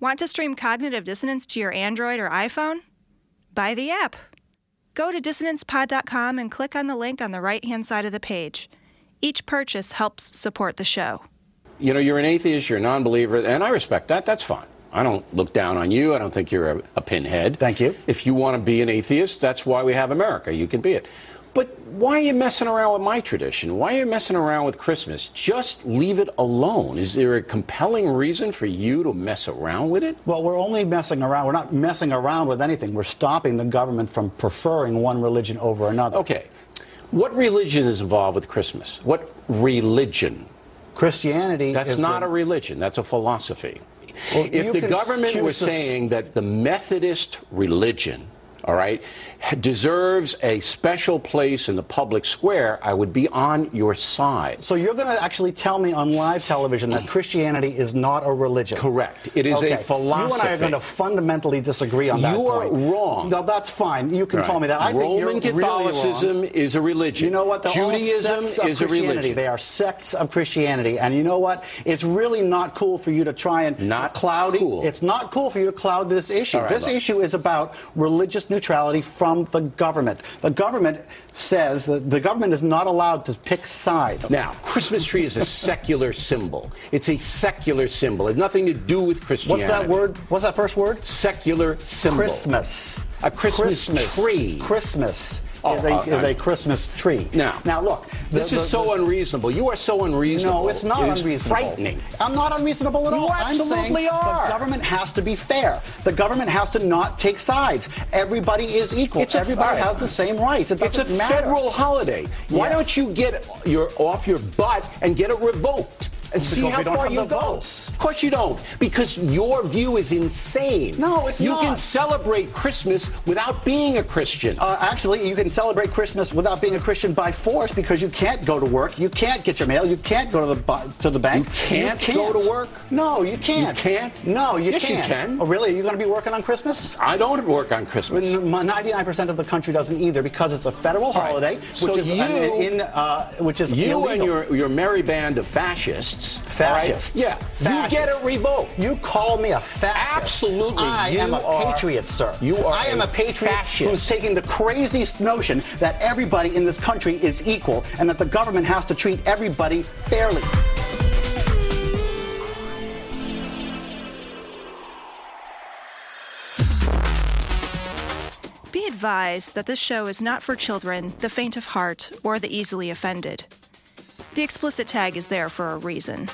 Want to stream Cognitive Dissonance to your Android or iPhone? Buy the app. Go to dissonancepod.com and click on the link on the right hand side of the page. Each purchase helps support the show. You know, you're an atheist, you're a non believer, and I respect that. That's fine. I don't look down on you. I don't think you're a, a pinhead. Thank you. If you want to be an atheist, that's why we have America. You can be it. But why are you messing around with my tradition? Why are you messing around with Christmas? Just leave it alone. Is there a compelling reason for you to mess around with it? Well, we're only messing around. We're not messing around with anything. We're stopping the government from preferring one religion over another. Okay. What religion is involved with Christmas? What religion? Christianity. That's not the- a religion, that's a philosophy. Well, if the government was were saying that the Methodist religion, all right, deserves a special place in the public square, I would be on your side. So you're going to actually tell me on live television that Christianity is not a religion? Correct. It is Okay. a philosophy. You and I are going to fundamentally disagree on that You are point. wrong. No, that's fine. You can Right. call me that. I Roman think you're Catholicism really is a religion. You know what? They're Judaism sects of is a Christianity. religion. They are sects of Christianity, and you know what? It's really not cool for you to try and Not cloud. cool. It's not cool for you to cloud this issue. Right, this look. issue is about religious neutrality from the government. The government says that the government is not allowed to pick sides. Now, Christmas tree is a secular symbol. It's a secular symbol. It has nothing to do with Christianity. What's that word? What's that first word? Secular symbol. Christmas. A Christmas tree. Christmas Oh, is, a, okay. is a Christmas tree. Now, now look. the- This the- is so the- unreasonable. You are so unreasonable. No, it's not It is unreasonable. frightening. I'm not unreasonable at You all. I'm absolutely saying are. The government has to be fair. The government has to not take sides. Everybody is equal. It's Everybody has the same rights. It It's a matter. federal holiday. Why Yes. don't you get your off your butt and get it revoked and see how far you go? votes. Of course you don't, because your view is insane. No, it's you not. You can celebrate Christmas without being a Christian. Uh, actually, you can celebrate Christmas without being a Christian by force because you can't go to work, you can't get your mail, you can't go to the to the bank. You can't go to work? No, you can't. You can't? No, you Yes, you can't. can. Oh, really? Are you going to be working on Christmas? I don't work on Christmas. Ninety-nine percent of the country doesn't either because it's a federal right. holiday, So which is you- in uh, which is You illegal. and your, your merry band of fascists. All right? Fascists. Yeah. You get it Fascists. revoked. You call me a fascist. Absolutely. I You am a are- patriot, sir. you are I am a a patriot fascist. who's taking the craziest notion that everybody in this country is equal and that the government has to treat everybody fairly. Be advised that this show is not for children, the faint of heart, or the easily offended. The explicit tag is there for a reason.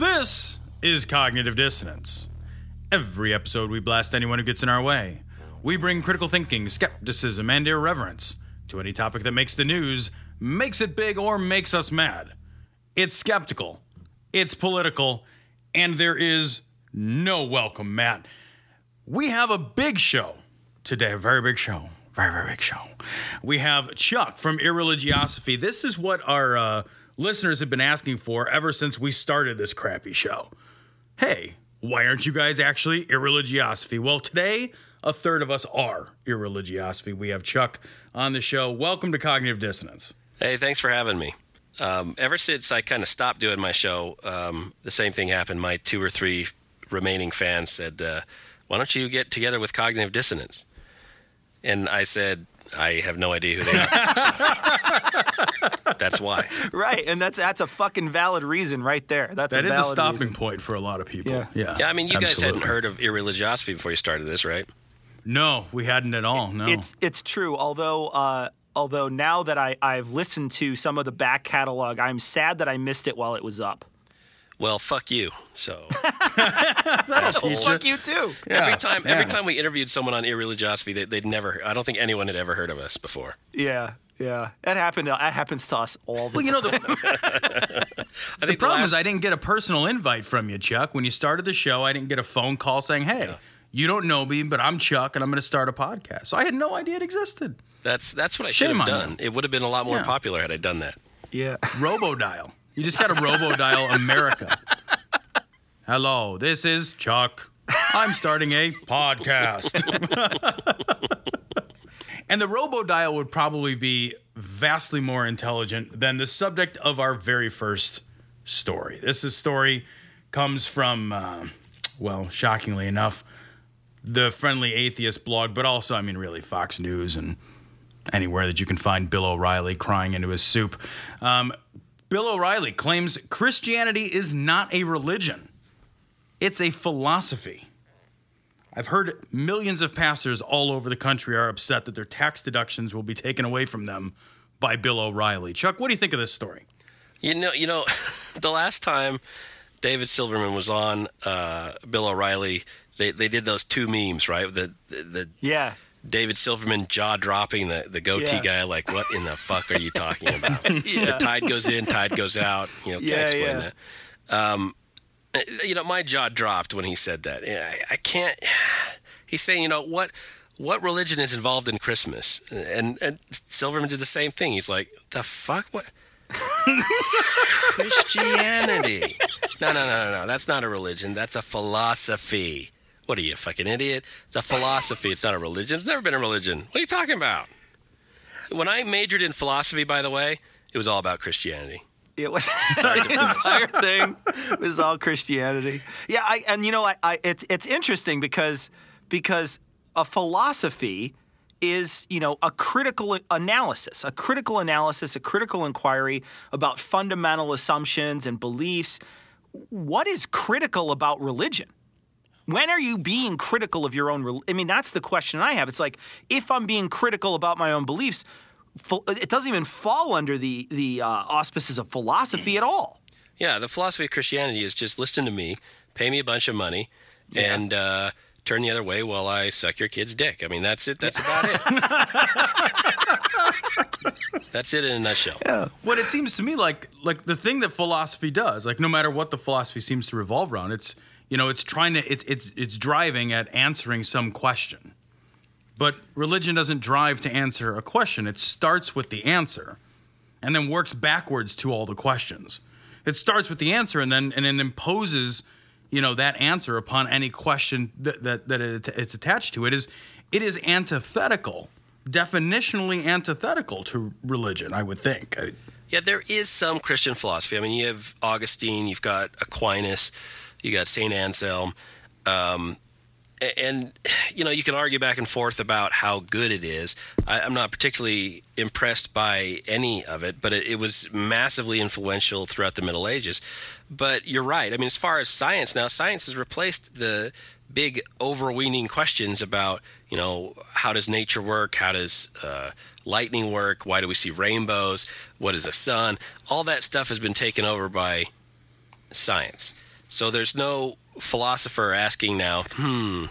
This is Cognitive Dissonance. Every episode, we blast anyone who gets in our way. We bring critical thinking, skepticism, and irreverence to any topic that makes the news, makes it big, or makes us mad. It's skeptical, it's political, and there is no welcome, Matt. We have a big show today, a very big show. Very, very big show. We have Chuck from Irreligiosophy. This is what our uh, listeners have been asking for ever since we started this crappy show. Hey, why aren't you guys actually Irreligiosophy? Well, today, a third of us are Irreligiosophy. We have Chuck on the show. Welcome to Cognitive Dissonance. Hey, thanks for having me. Um, ever since I kind of stopped doing my show, um, the same thing happened. My two or three remaining fans said, uh, "Why don't you get together with Cognitive Dissonance?" And I said, "I have no idea who they are." That's why. Right, and that's that's a fucking valid reason right there. That's That a is a stopping reason. point for a lot of people. Yeah. Yeah. Yeah, I mean, you guys hadn't heard of Irreligiosophy before you started this, right? No, we hadn't at all. No. It's it's true. Although uh, although now that I I've listened to some of the back catalog, I'm sad that I missed it while it was up. Well, fuck you. So Oh, fuck you too. every time, yeah. every time we interviewed someone on Irreligiosophy, they, they'd never. I don't think anyone had ever heard of us before. Yeah, yeah. That happened. That happens to us all the well, you know, the, the think problem last- is I didn't get a personal invite from you, Chuck. When you started the show, I didn't get a phone call saying, hey, you don't know me, but I'm Chuck and I'm going to start a podcast. So I had no idea it existed. That's that's what I should Shame have done. you. It would have been a lot more Yeah. popular had I done that. Yeah. Robodial. You just got to Robodial America. Hello, this is Chuck. I'm starting a podcast. and the Robodial would probably be vastly more intelligent than the subject of our very first story. This is story comes from, uh, well, shockingly enough, the Friendly Atheist blog, but also, I mean, really, Fox News and anywhere that you can find Bill O'Reilly crying into his soup. Um, Bill O'Reilly claims Christianity is not a religion, it's a philosophy. I've heard millions of pastors all over the country are upset that their tax deductions will be taken away from them by Bill O'Reilly. Chuck, what do you think of this story? You know, you know, the last time David Silverman was on uh, Bill O'Reilly, they, they did those two memes, right? The the, the Yeah. David Silverman jaw dropping the, the goatee Yeah. guy, like, what in the fuck are you talking about? The tide goes in, tide goes out. You know, can't Yeah, explain yeah. that. Um, you know, my jaw dropped when he said that. I, I can't. He's saying, you know, what what religion is involved in Christmas? And, and Silverman did the same thing. He's like, the fuck? What? Christianity. No, no, no, no, no. That's not a religion. That's a philosophy. What are you, a fucking idiot? It's a philosophy. It's not a religion. It's never been a religion. What are you talking about? When I majored in philosophy, by the way, it was all about Christianity. It was the entire thing was all Christianity. Yeah, I, and you know, I, I, it's it's interesting because because a philosophy is you know a critical analysis, a critical analysis, a critical inquiry about fundamental assumptions and beliefs. What is critical about religion? When are you being critical of your own? rel- I mean, that's the question I have. It's like if I'm being critical about my own beliefs, it doesn't even fall under the the uh, auspices of philosophy at all. Yeah, the philosophy of Christianity is just listen to me, pay me a bunch of money, and uh, turn the other way while I suck your kid's dick. I mean, that's it. That's about it. that's it in a nutshell. What it seems to me like like the thing that philosophy does, like no matter what the philosophy seems to revolve around, it's you know, it's trying to it's it's it's driving at answering some question. But religion doesn't drive to answer a question. It starts with the answer and then works backwards to all the questions. It starts with the answer and then and then imposes, you know, that answer upon any question that that, that it, it's attached to. It is it is antithetical, definitionally antithetical to religion, I would think. I, Yeah, there is some Christian philosophy. I mean, you have Augustine, you've got Aquinas, you got Saint Anselm, um, and you know you can argue back and forth about how good it is. I, I'm not particularly impressed by any of it, but it, it was massively influential throughout the Middle Ages. But you're right. I mean, as far as science now, science has replaced the big overweening questions about you know how does nature work how does uh, lightning work why do we see rainbows what is the sun all that stuff has been taken over by science so there's no philosopher asking now hmm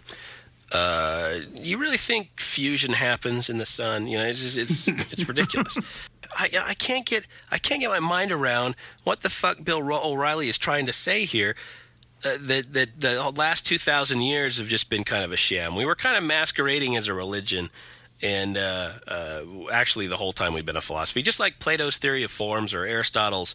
uh, you really think fusion happens in the sun you know it's it's it's ridiculous I, I can't get I can't get my mind around what the fuck Bill O'Reilly is trying to say here uh, that that the last 2000 years have just been kind of a sham. We were kind of masquerading as a religion and uh, uh, actually the whole time we've been a philosophy, just like Plato's theory of forms or Aristotle's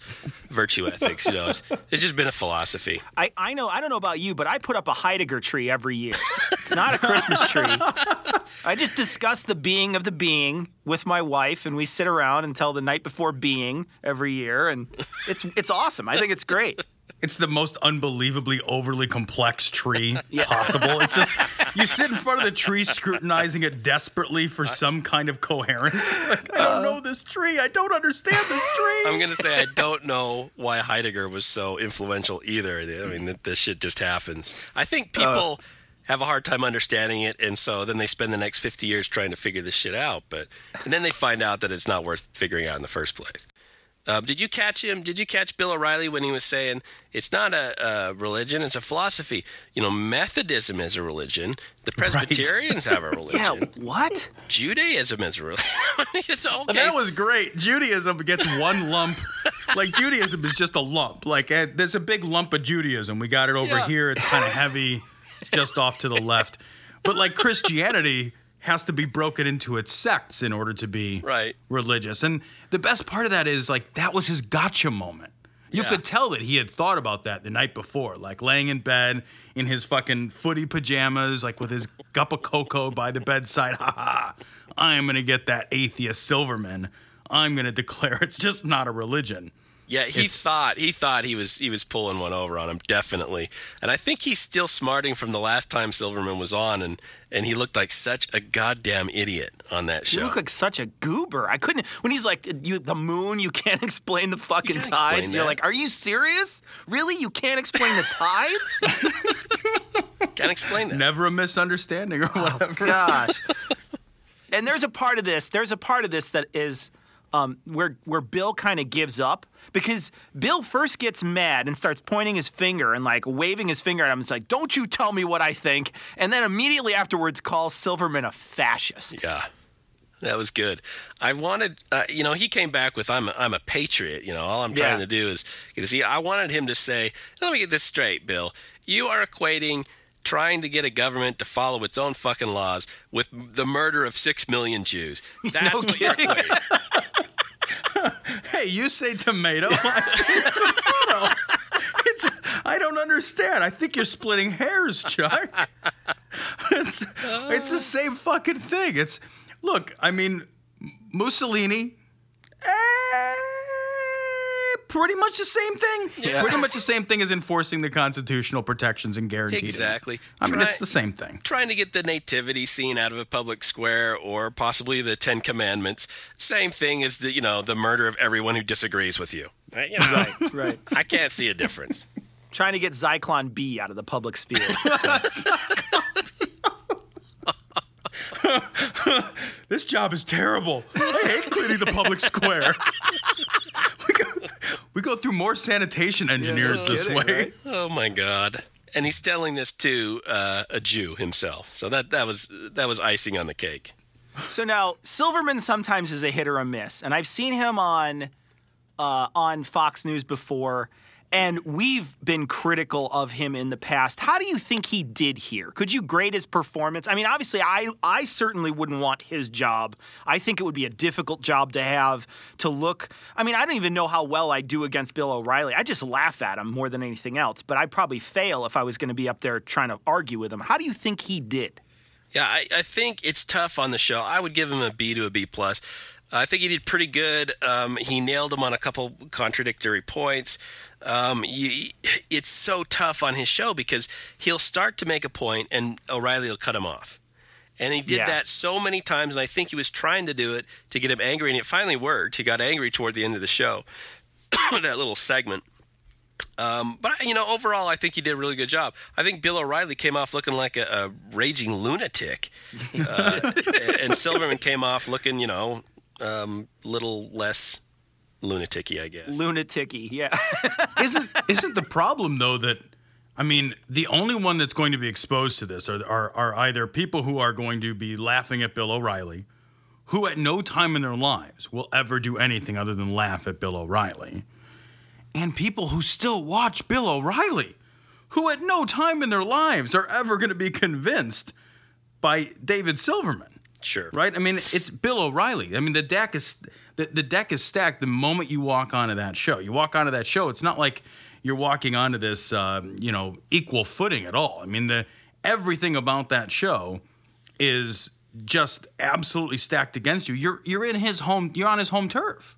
virtue ethics. You know, it's, it's just been a philosophy. I, I know I don't know about you, but I put up a Heidegger tree every year. It's not a Christmas tree. I just discuss the being of the being with my wife, and we sit around until the night before being every year, and it's it's awesome. I think it's great. It's the most unbelievably overly complex tree possible. It's just you sit in front of the tree scrutinizing it desperately for some kind of coherence. Like, I don't uh, know this tree. I don't understand this tree. I'm going to say I don't know why Heidegger was so influential either. I mean, th- this shit just happens. I think uh. people have a hard time understanding it, and so then they spend the next 50 years trying to figure this shit out. But and then they find out that it's not worth figuring out in the first place. Um, did you catch him? Did you catch Bill O'Reilly when he was saying it's not a, a religion; it's a philosophy? You know, Methodism is a religion. The Presbyterians have a religion. Yeah, what? Judaism is a religion. it's okay. That was great. Judaism gets one lump. Like Judaism is just a lump. Like eh, there's a big lump of Judaism. We got it over Yeah. here. It's kind of heavy. It's just off to the left. But like Christianity has to be broken into its sects in order to be Right. religious. And the best part of that is like that was his gotcha moment. You Yeah. could tell that he had thought about that the night before, like laying in bed in his fucking footy pajamas, like with his cup of cocoa by the bedside. Ha ha! I'm gonna get that atheist Silverman. I'm gonna declare it's just not a religion. Yeah, he It's- thought he thought he was he was pulling one over on him definitely, and I think he's still smarting from the last time Silverman was on, and and he looked like such a goddamn idiot on that You show. look like such a goober. I couldn't. When he's like, "You, the moon, you can't explain the fucking can't tides." explain You're like, "Are you serious? Really? You can't explain the tides?" Can't explain that. Never a misunderstanding or whatever. Gosh. and there's a part of this. There's a part of this that is um, where where Bill kind of gives up because Bill first gets mad and starts pointing his finger and like waving his finger at him. It's like, "Don't you tell me what I think," and then immediately afterwards calls Silverman a fascist. Yeah, that was good. I wanted, uh, you know, he came back with "I'm a, I'm a patriot." You know, all I'm trying Yeah. to do is to see. I wanted him to say, "Let me get this straight, Bill. You are equating." Trying to get a government to follow its own fucking laws with the murder of six million Jews. That's what you're equating. Hey, you say tomato, I say tomato. It's, I don't understand. I think you're splitting hairs, Chuck. It's, it's the same fucking thing. It's look. I mean, Mussolini. Eh, pretty much the same thing. Yeah. Pretty much the same thing as enforcing the constitutional protections and guaranteed. it. Exactly. I mean, Try- it's the same thing. trying to get the nativity scene out of a public square or possibly the 10 commandments same thing as the you know the murder of everyone who disagrees with you You know, Right, right. i can't see a difference Trying to get Zyklon B out of the public sphere. This job is terrible. I hate cleaning the public square. we, go, we go through more sanitation engineers no this kidding, way. right? oh my god and he's telling this to uh, a jew himself so that that was that was icing on the cake So now Silverman sometimes is a hit or a miss, and I've seen him on uh, on Fox News before, and we've been critical of him in the past. How do you think he did here? Could you grade his performance? I mean, obviously, I I certainly wouldn't want his job. I think it would be a difficult job to have to look. I mean, I don't even know how well I do against Bill O'Reilly. I just laugh at him more than anything else. But I'd probably fail if I was going to be up there trying to argue with him. How do you think he did? Yeah, I, I think it's tough on the show. I would give him a B to a B plus. I think he did pretty good. Um, he nailed him on a couple contradictory points. Um, you, it's so tough on his show because he'll start to make a point and O'Reilly will cut him off. And he did Yeah. that so many times, and I think he was trying to do it to get him angry, and it finally worked. He got angry toward the end of the show, that little segment. Um, but you know, overall, I think he did a really good job. I think Bill O'Reilly came off looking like a, a raging lunatic, uh, and Silverman came off looking, you know, um, little less lunaticy, I guess. Lunaticy, yeah. isn't isn't the problem though that I mean the only one that's going to be exposed to this are, are are either people who are going to be laughing at Bill O'Reilly, who at no time in their lives will ever do anything other than laugh at Bill O'Reilly, and people who still watch Bill O'Reilly, who at no time in their lives are ever going to be convinced by David Silverman Sure. right? I mean, it's Bill O'Reilly. I mean, the deck is the, the deck is stacked the moment you walk onto that show. You walk onto that show. It's not like you're walking onto this, uh, you know, equal footing at all. I mean, the everything about that show is just absolutely stacked against you. You're you're in his home. You're on his home turf.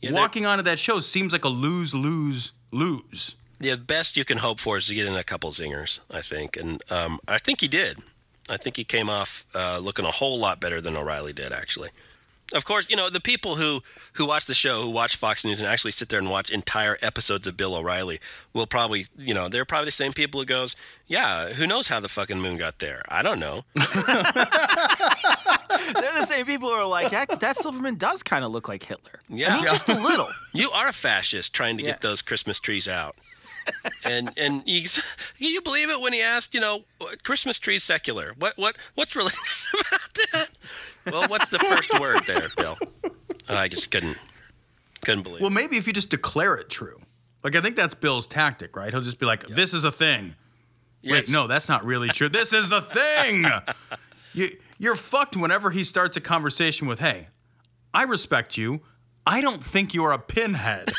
Yeah, Walking onto that show seems like a lose lose lose. the best you can hope for is to get in a couple zingers, I think, and um, I think he did. I think he came off uh, looking a whole lot better than O'Reilly did, actually. Of course, you know the people who who watch the show, who watch Fox News, and actually sit there and watch entire episodes of Bill O'Reilly will probably, you know, they're probably the same people who goes, "Yeah, who knows how the fucking moon got there? I don't know." They're the same people who are like, that, that Silverman does kind of look like Hitler. Yeah. I mean, just a little. You are a fascist trying to Yeah. get those Christmas trees out. And and you, can you believe it when he asked, you know, Christmas trees secular? What what what's religious about that? Well, what's the first word there, Bill? Uh, I just couldn't couldn't believe. Well, maybe if you just declare it true. Like I think that's Bill's tactic, right? He'll just be like, "This is a thing." Yes. Wait, no, that's not really true. This is the thing. You, you're fucked whenever he starts a conversation with, hey, I respect you. I don't think you're a pinhead.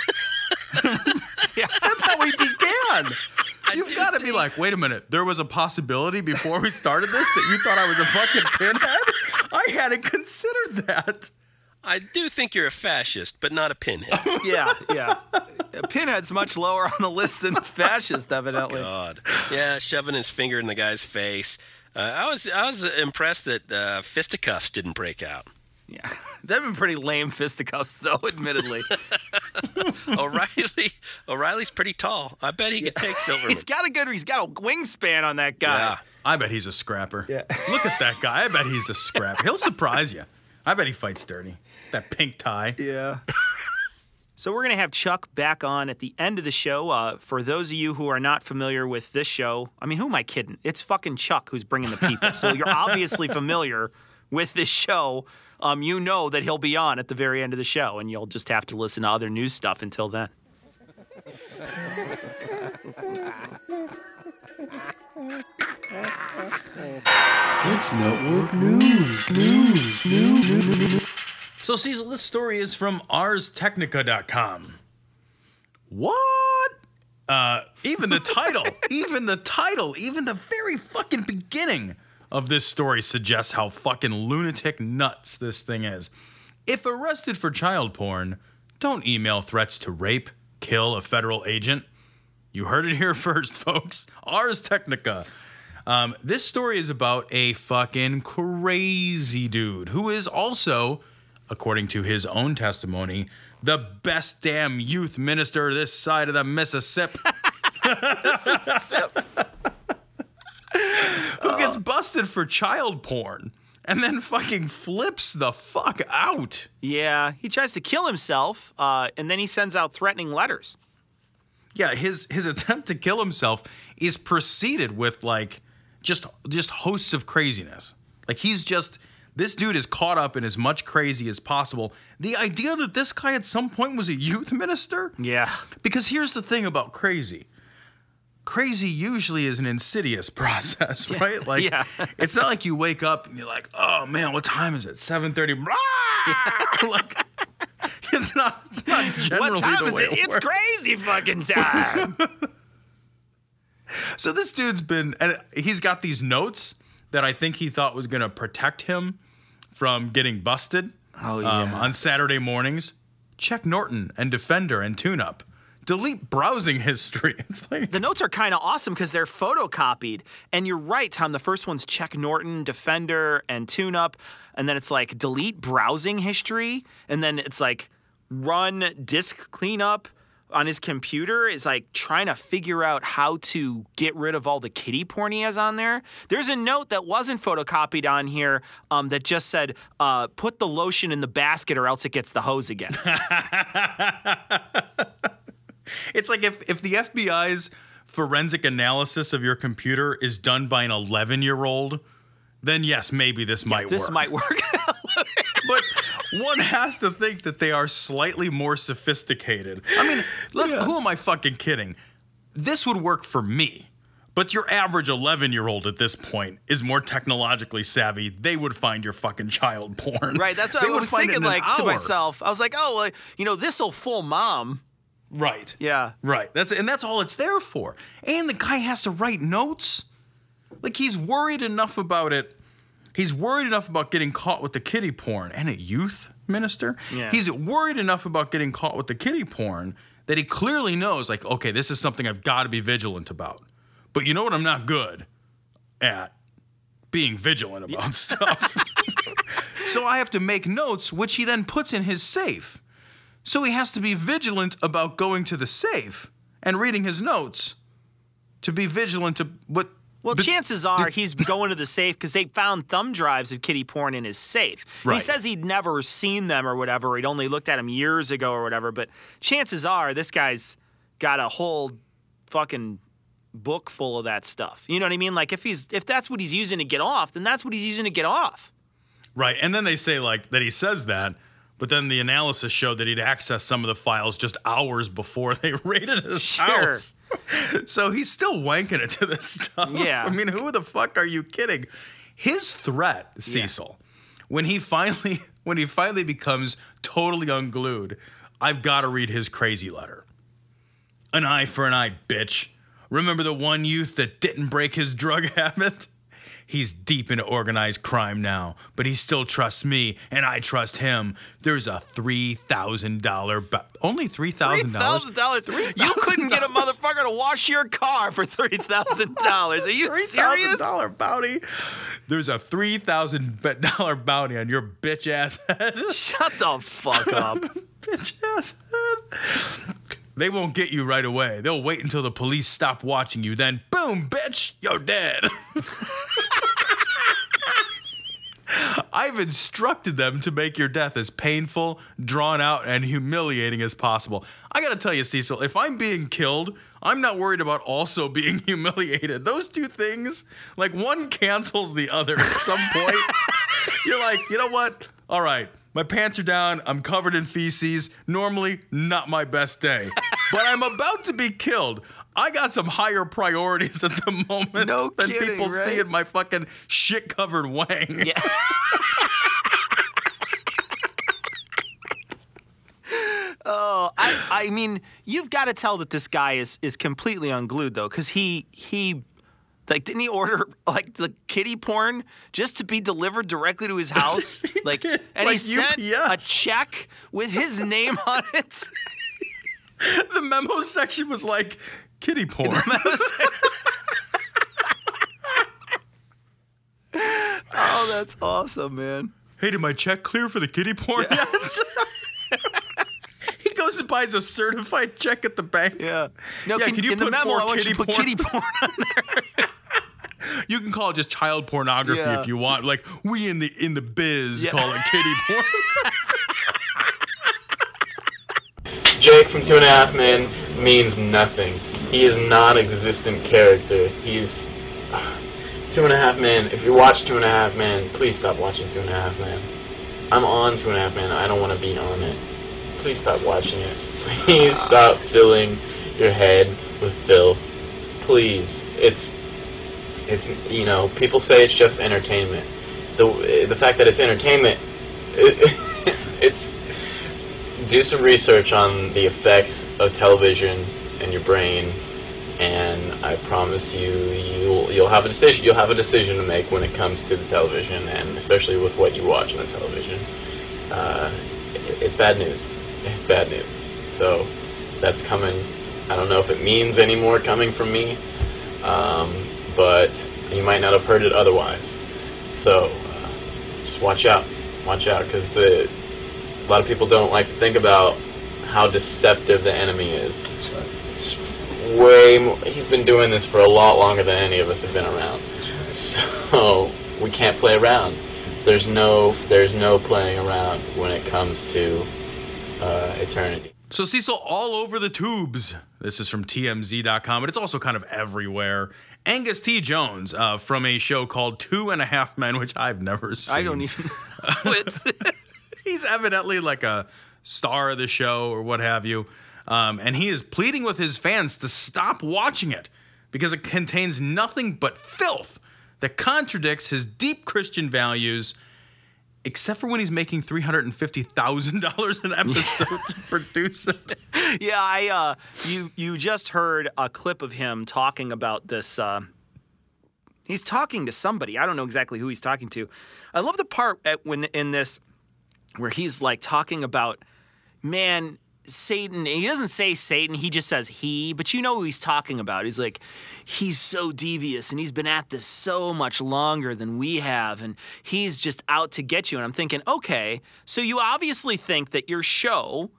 That's how we began. You've got to be like, wait a minute. There was a possibility before we started this that you thought I was a fucking pinhead? I hadn't considered that. I do think you're a fascist, but not a pinhead. Yeah, yeah. A Pinhead's much lower on the list than fascist, evidently. God. Yeah, shoving his finger in the guy's face. Uh, I was I was impressed that uh, fisticuffs didn't break out. Yeah. They've been pretty lame fisticuffs, though, admittedly. O'Reilly O'Reilly's pretty tall. I bet he could take Silverman. he's got a good, he's got a wingspan on that guy. yeah. I bet he's a scrapper. Yeah. Look at that guy. I bet he's a scrapper. He'll surprise you. I bet he fights dirty. That pink tie. Yeah. so we're going to have Chuck back on at the end of the show. Uh, for those of you who are not familiar with this show, I mean, who am I kidding? It's fucking Chuck who's bringing the people. so you're obviously familiar with this show. Um, you know that he'll be on at the very end of the show, and you'll just have to listen to other news stuff until then. It's network news, news, news. news. So, Cecil, this story is from ArsTechnica.com. What? Uh, even the title, even the title, even the very fucking beginning of this story suggests how fucking lunatic nuts this thing is. If arrested for child porn, don't email threats to rape, kill a federal agent. You heard it here first, folks. Ars Technica. Um, this story is about a fucking crazy dude who is also, according to his own testimony, the best damn youth minister this side of the Mississippi. who gets busted for child porn and then fucking flips the fuck out. Yeah, he tries to kill himself, uh, and then he sends out threatening letters. Yeah, his his attempt to kill himself is preceded with like just just hosts of craziness. Like he's just this dude is caught up in as much crazy as possible. The idea that this guy at some point was a youth minister? Yeah. Because here's the thing about crazy. Crazy usually is an insidious process, right? Like yeah. it's not like you wake up and you're like, "Oh man, what time is it? 7:30." like it's not it's not generally What time the is way it? It's crazy fucking time. So this dude's been, and he's got these notes that I think he thought was going to protect him from getting busted. Oh, Um, on Saturday mornings, check Norton and Defender and tune up. Delete browsing history. It's like the notes are kind of awesome because they're photocopied. And you're right, Tom. The first one's check Norton, Defender, and tune up. And then it's like delete browsing history. And then it's like run disk cleanup on his computer. Is like trying to figure out how to get rid of all the kitty porn he has on there. There's a note that wasn't photocopied on here um, that just said, uh, put the lotion in the basket or else it gets the hose again. it's like if if the FBI's forensic analysis of your computer is done by an 11 year old, then yes, maybe this might work. this work. might work. but one has to think that they are slightly more sophisticated. I mean, look, who am I fucking kidding? This would work for me. But your average 11 year old at this point is more technologically savvy. They would find your fucking child porn. Right, that's what They I was thinking. Like to myself, I was like, "Oh, well, you know, this will fool mom." Right. Yeah, Right. That's and that's all it's there for. And the guy has to write notes. Like he's worried enough about it. He's worried enough about getting caught with the kitty porn and a youth minister. Yeah. He's worried enough about getting caught with the kitty porn that he clearly knows like okay, this is something I've got to be vigilant about. But you know what I'm not good at being vigilant about stuff. so I have to make notes which he then puts in his safe. So he has to be vigilant about going to the safe and reading his notes to be vigilant to what. Well, but- chances are he's going to the safe because they found thumb drives of kitty porn in his safe. Right. He says he'd never seen them or whatever. He'd only looked at them years ago or whatever. But chances are this guy's got a whole fucking book full of that stuff. You know what I mean? Like if he's if that's what he's using to get off, then that's what he's using to get off. Right. And then they say like that he says that, but then the analysis showed that he'd accessed some of the files just hours before they raided his Sure. house. so he's still wanking it to this stuff. Yeah. I mean, who the fuck are you kidding? his threat, Cecil, when he finally when he finally becomes totally unglued, I've got to read his crazy letter. An eye for an eye, bitch. Remember the one youth that didn't break his drug habit? He's deep into organized crime now, but he still trusts me, and I trust him. There's a three thousand dollar, ba- only three thousand dollars. thousand dollars. You couldn't get a motherfucker to wash your car for three thousand dollars. Are you serious? Three thousand dollar bounty. There's a three thousand dollar bounty on your bitch ass head. Shut the fuck up. bitch ass head. They won't get you right away. They'll wait until the police stop watching you. Then, boom, bitch, you're dead. I've instructed them to make your death as painful, drawn out, and humiliating as possible. I gotta tell you, Cecil, if I'm being killed, I'm not worried about also being humiliated. Those two things, like one cancels the other at some point. You're like, you know what? All right, my pants are down. I'm covered in feces. Normally, not my best day. But I'm about to be killed. I got some higher priorities at the moment No than kidding, people right? seeing my fucking shit covered wang. Yeah. oh, I, I mean, you've got to tell that this guy is is completely unglued though, because he he. Like, didn't he order like the kitty porn just to be delivered directly to his house? Like, and like he sent a check with his name on it. The memo section was like kitty porn. oh, that's awesome, man. hey, did my check clear for the kitty porn yet? he goes and buys a certified check at the bank. Yeah. No, Yeah, can, can you in the put memo, more I want you kitty to put porn? kitty porn on You can call it just child pornography Yeah. if you want. Like we in the in the biz Yeah. call it kitty porn. Jake from Two and a Half Men means nothing. He is non-existent character. He's Two and a Half Men. If you watch Two and a Half Men, please stop watching Two and a Half Men. I'm on Two and a Half Men. I don't want to be on it. Please stop watching it. Please stop filling your head with filth. Please. It's it's you know people say it's just entertainment. The the fact that it's entertainment, it, it's do some research on the effects of television in your brain, and I promise you, you'll you'll have a decision. You'll have a decision to make when it comes to the television, and especially with what you watch on the television. Uh, it- it's bad news. It's bad news. So that's coming. I don't know if it means any more coming from me, um, but you might not have heard it otherwise. So uh, just watch out. Watch out, because the a lot of people don't like to think about how deceptive the enemy is. It's way more, he's been doing this for a lot longer than any of us have been around. So we can't play around. There's no there's no playing around when it comes to uh, eternity. So Cecil, all over the tubes. This is from TMZ.com, but it's also kind of everywhere. Angus T. Jones uh, from a show called Two and a Half Men, which I've never seen. I don't even know it. He's evidently like a star of the show or what have you. Um, and he is pleading with his fans to stop watching it because it contains nothing but filth that contradicts his deep Christian values, except for when he's making $350,000 an episode to produce it. yeah, I uh, you you just heard a clip of him talking about this. Uh, he's talking to somebody. I don't know exactly who he's talking to. I love the part at when in this where he's like talking about, man, Satan. He doesn't say Satan. He just says he. But you know who he's talking about. He's like, he's so devious and he's been at this so much longer than we have, and he's just out to get you. And I'm thinking, okay, so you obviously think that your show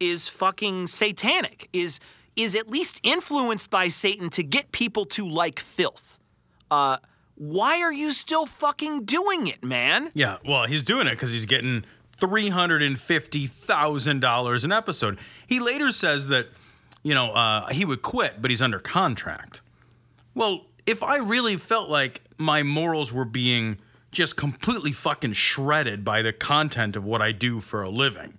is fucking satanic, is is at least influenced by Satan to get people to like filth. Uh, why are you still fucking doing it, man? Yeah, well, he's doing it because he's getting $350,000 an episode. He later says that, you know, uh, he would quit, but he's under contract. Well, if I really felt like my morals were being just completely fucking shredded by the content of what I do for a living,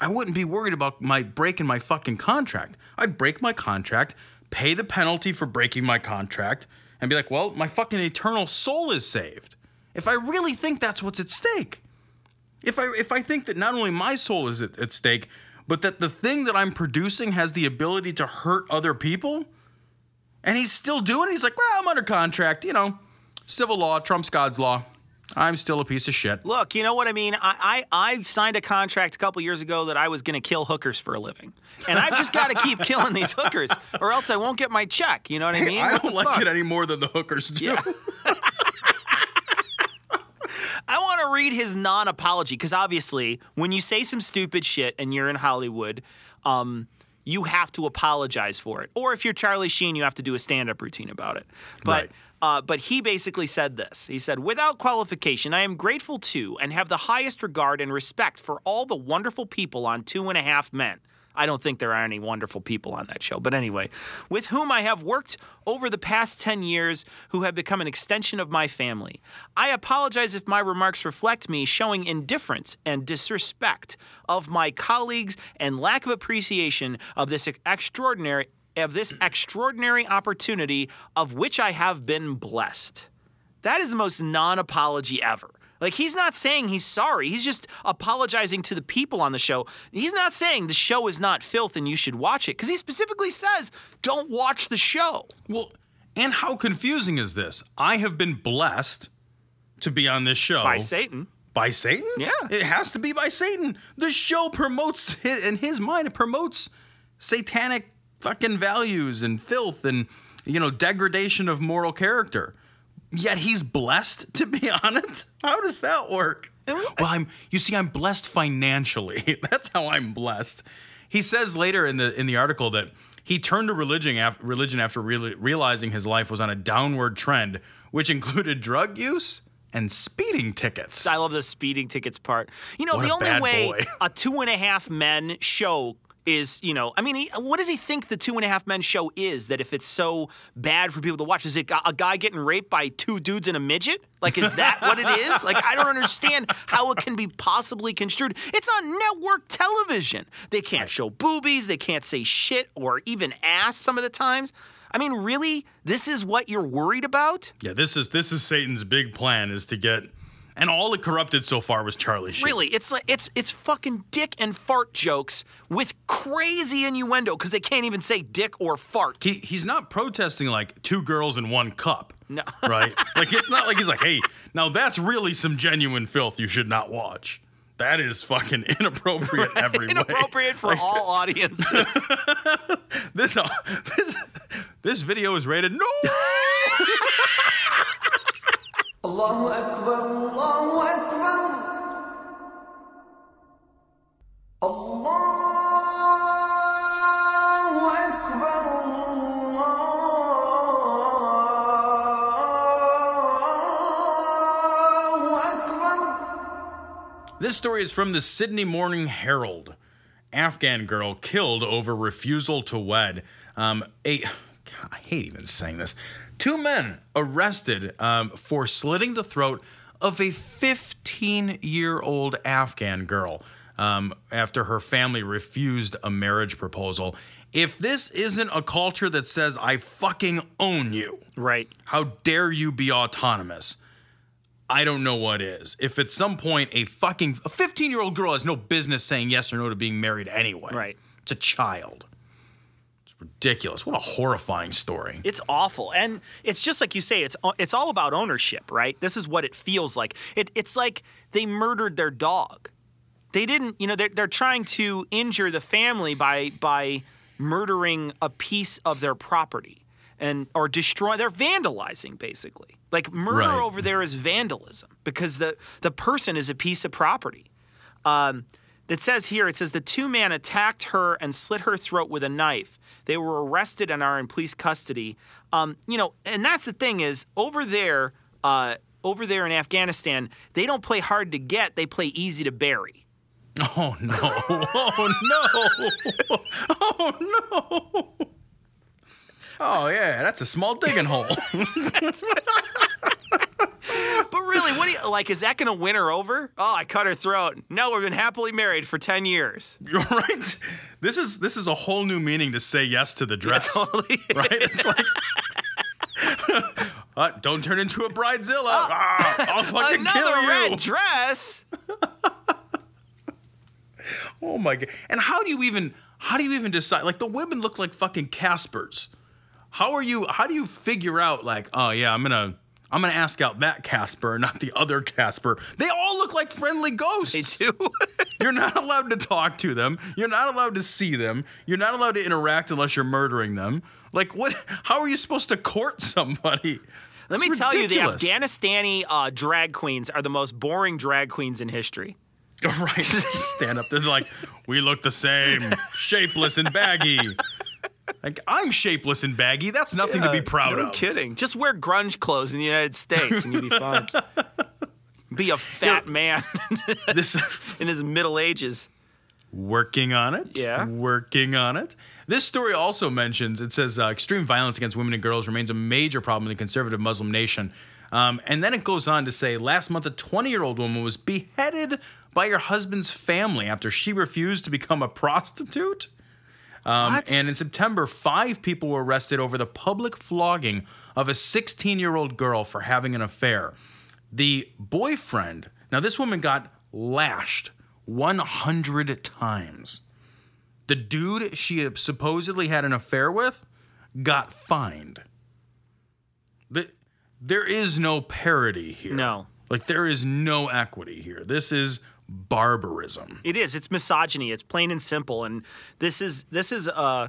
I wouldn't be worried about my breaking my fucking contract. I'd break my contract, pay the penalty for breaking my contract, and be like, well, my fucking eternal soul is saved. if I really think that's what's at stake, if I if I think that not only my soul is at, at stake, but that the thing that I'm producing has the ability to hurt other people, and he's still doing it, he's like, well, I'm under contract, you know, civil law trumps God's law. I'm still a piece of shit. Look, you know what I mean? I, I, I signed a contract a couple years ago that I was going to kill hookers for a living. And I've just got to keep killing these hookers or else I won't get my check. You know what I mean? I What don't like fuck? it any more than the hookers do. Yeah. I want to read his non apology because obviously, when you say some stupid shit and you're in Hollywood, um, you have to apologize for it. Or if you're Charlie Sheen, you have to do a stand up routine about it. But. Right. Uh, but he basically said this. He said, Without qualification, I am grateful to and have the highest regard and respect for all the wonderful people on Two and a Half Men. I don't think there are any wonderful people on that show. But anyway, with whom I have worked over the past 10 years who have become an extension of my family. I apologize if my remarks reflect me showing indifference and disrespect of my colleagues and lack of appreciation of this extraordinary of this extraordinary opportunity of which I have been blessed. That is the most non apology ever. Like, he's not saying he's sorry. He's just apologizing to the people on the show. He's not saying the show is not filth and you should watch it, because he specifically says, don't watch the show. Well, and how confusing is this? I have been blessed to be on this show By Satan. By Satan? Yeah. It has to be by Satan. The show promotes, in his mind, it promotes satanic fucking values and filth and, you know, degradation of moral character. Yet he's blessed to be on it? How does that work? Well, I'm you see, I'm blessed financially. That's how I'm blessed. He says later in the in the article that he turned to religion after religion after reali- realizing his life was on a downward trend, which included drug use and speeding tickets. I love the speeding tickets part. You know, What the only way boy. a two and a half men show is, you know, I mean, he, what does he think the two and a half men show is? That if it's so bad for people to watch, is it a guy getting raped by two dudes and a midget? Like, is that what it is? Like, I don't understand how it can be possibly construed. It's on network television. They can't show boobies, they can't say shit or even ass some of the times. I mean, really? This is what you're worried about? Yeah, this is this is Satan's big plan is to get and all it corrupted so far was Charlie Sheen. Really, it's like it's it's fucking dick and fart jokes with crazy innuendo because they can't even say dick or fart. He he's not protesting like two girls in one cup. No. Right? like it's not like he's like, hey, now that's really some genuine filth you should not watch. That is fucking inappropriate every way. Inappropriate for all audiences. This this this video is rated no. Allahu Akbar, Allahu Akbar. Allahu Akbar, Allahu Akbar. This story is from the Sydney Morning Herald. Afghan girl killed over refusal to wed. Um, a, God, I hate even saying this. Two men arrested um, for slitting the throat of a 15 year old Afghan girl um, after her family refused a marriage proposal. If this isn't a culture that says, I fucking own you, right. how dare you be autonomous? I don't know what is. If at some point a fucking a 15 year old girl has no business saying yes or no to being married anyway, Right. It's a child. Ridiculous. What a horrifying story. It's awful, and it's just like you say. It's it's all about ownership, right? This is what it feels like. It, it's like they murdered their dog. They didn't, you know, they're, they're trying to injure the family by by murdering a piece of their property and or destroy. They're vandalizing basically. Like murder Right. over there is vandalism because the the person is a piece of property. Um, it says here, it says the two men attacked her and slit her throat with a knife. They were arrested and are in police custody. Um, you know, and that's the thing is over there, uh, over there in Afghanistan, they don't play hard to get; they play easy to bury. Oh no. Oh no. Oh no. Oh yeah, that's a small digging hole. But really, what do you like? Is that going to win her over? Oh, I cut her throat. No, we've been happily married for ten years. You're right. This is this is a whole new meaning to say yes to the dress. totally. Right? It's like Uh, don't turn into a bridezilla. Ah, I'll fucking Another kill you. red dress. Oh my god! And how do you even how do you even decide? Like the women look like fucking Caspers. How are you? How do you figure out like, oh yeah, I'm gonna I'm gonna ask out that Casper, not the other Casper. They all look like friendly ghosts. They do. You're not allowed to talk to them. You're not allowed to see them. You're not allowed to interact unless you're murdering them. Like what? How are you supposed to court somebody? Let me It's tell you, the ridiculous. Afghanistani uh, drag queens are the most boring drag queens in history. Right. Stand up. They're like, we look the same, shapeless and baggy. Like, I'm shapeless and baggy. That's nothing to be proud no of. kidding. Just wear grunge clothes in the United States and you'll be fine. be a fat man This in his middle ages. working on it. Yeah. Working on it. This story also mentions it says uh, extreme violence against women and girls remains a major problem in the conservative Muslim nation. Um, and then it goes on to say last month, a 20 year old woman was beheaded by her husband's family after she refused to become a prostitute. Um, and in September, five people were arrested over the public flogging of a 16 year old girl for having an affair. The boyfriend, now this woman got lashed 100 times. The dude she supposedly had an affair with got fined. The, there is no parity here. No. Like, there is no equity here. This is barbarism. It is. It's misogyny. It's plain and simple. And this is this is uh,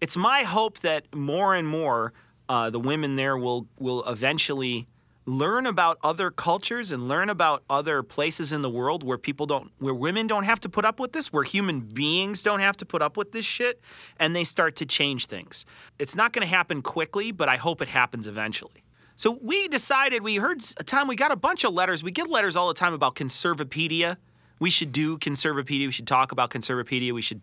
it's my hope that more and more uh, the women there will will eventually learn about other cultures and learn about other places in the world where people don't where women don't have to put up with this where human beings don't have to put up with this shit and they start to change things it's not going to happen quickly but i hope it happens eventually so we decided we heard a time we got a bunch of letters we get letters all the time about conservapedia we should do conservapedia we should talk about conservapedia we should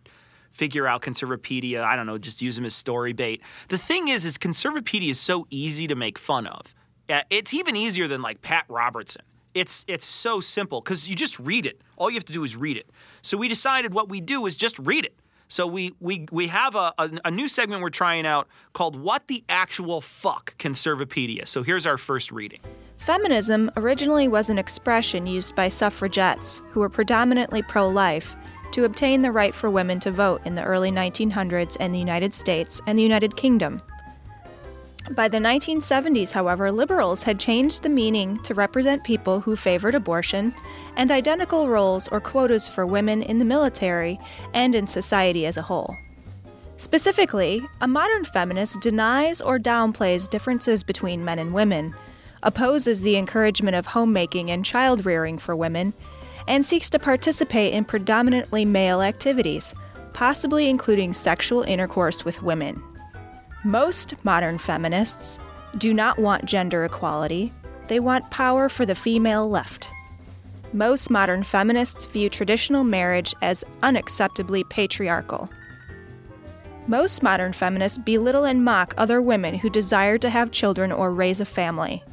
figure out conservapedia i don't know just use them as story bait. The thing is is conservapedia is so easy to make fun of. Uh, it's even easier than like pat robertson. It's it's so simple because you just read it. All you have to do is read it. So we decided what we do is just read it so we we we have a, a, a new segment we're trying out called what the actual fuck conservapedia so here's our first reading Feminism originally was an expression used by suffragettes, who were predominantly pro life, to obtain the right for women to vote in the early 1900s in the United States and the United Kingdom. By the 1970s, however, liberals had changed the meaning to represent people who favored abortion and identical roles or quotas for women in the military and in society as a whole. Specifically, a modern feminist denies or downplays differences between men and women, opposes the encouragement of homemaking and child rearing for women, and seeks to participate in predominantly male activities, possibly including sexual intercourse with women. Most modern feminists do not want gender equality, they want power for the female left. Most modern feminists view traditional marriage as unacceptably patriarchal. Most modern feminists belittle and mock other women who desire to have children or raise a family.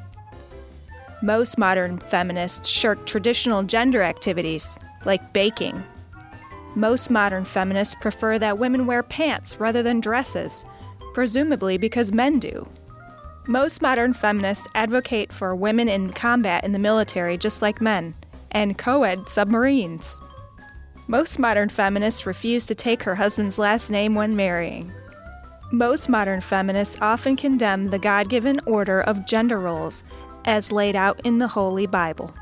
Most modern feminists shirk traditional gender activities, like baking. Most modern feminists prefer that women wear pants rather than dresses, presumably because men do. Most modern feminists advocate for women in combat in the military just like men, and co ed submarines. Most modern feminists refuse to take her husband's last name when marrying. Most modern feminists often condemn the God given order of gender roles as laid out in the Holy Bible.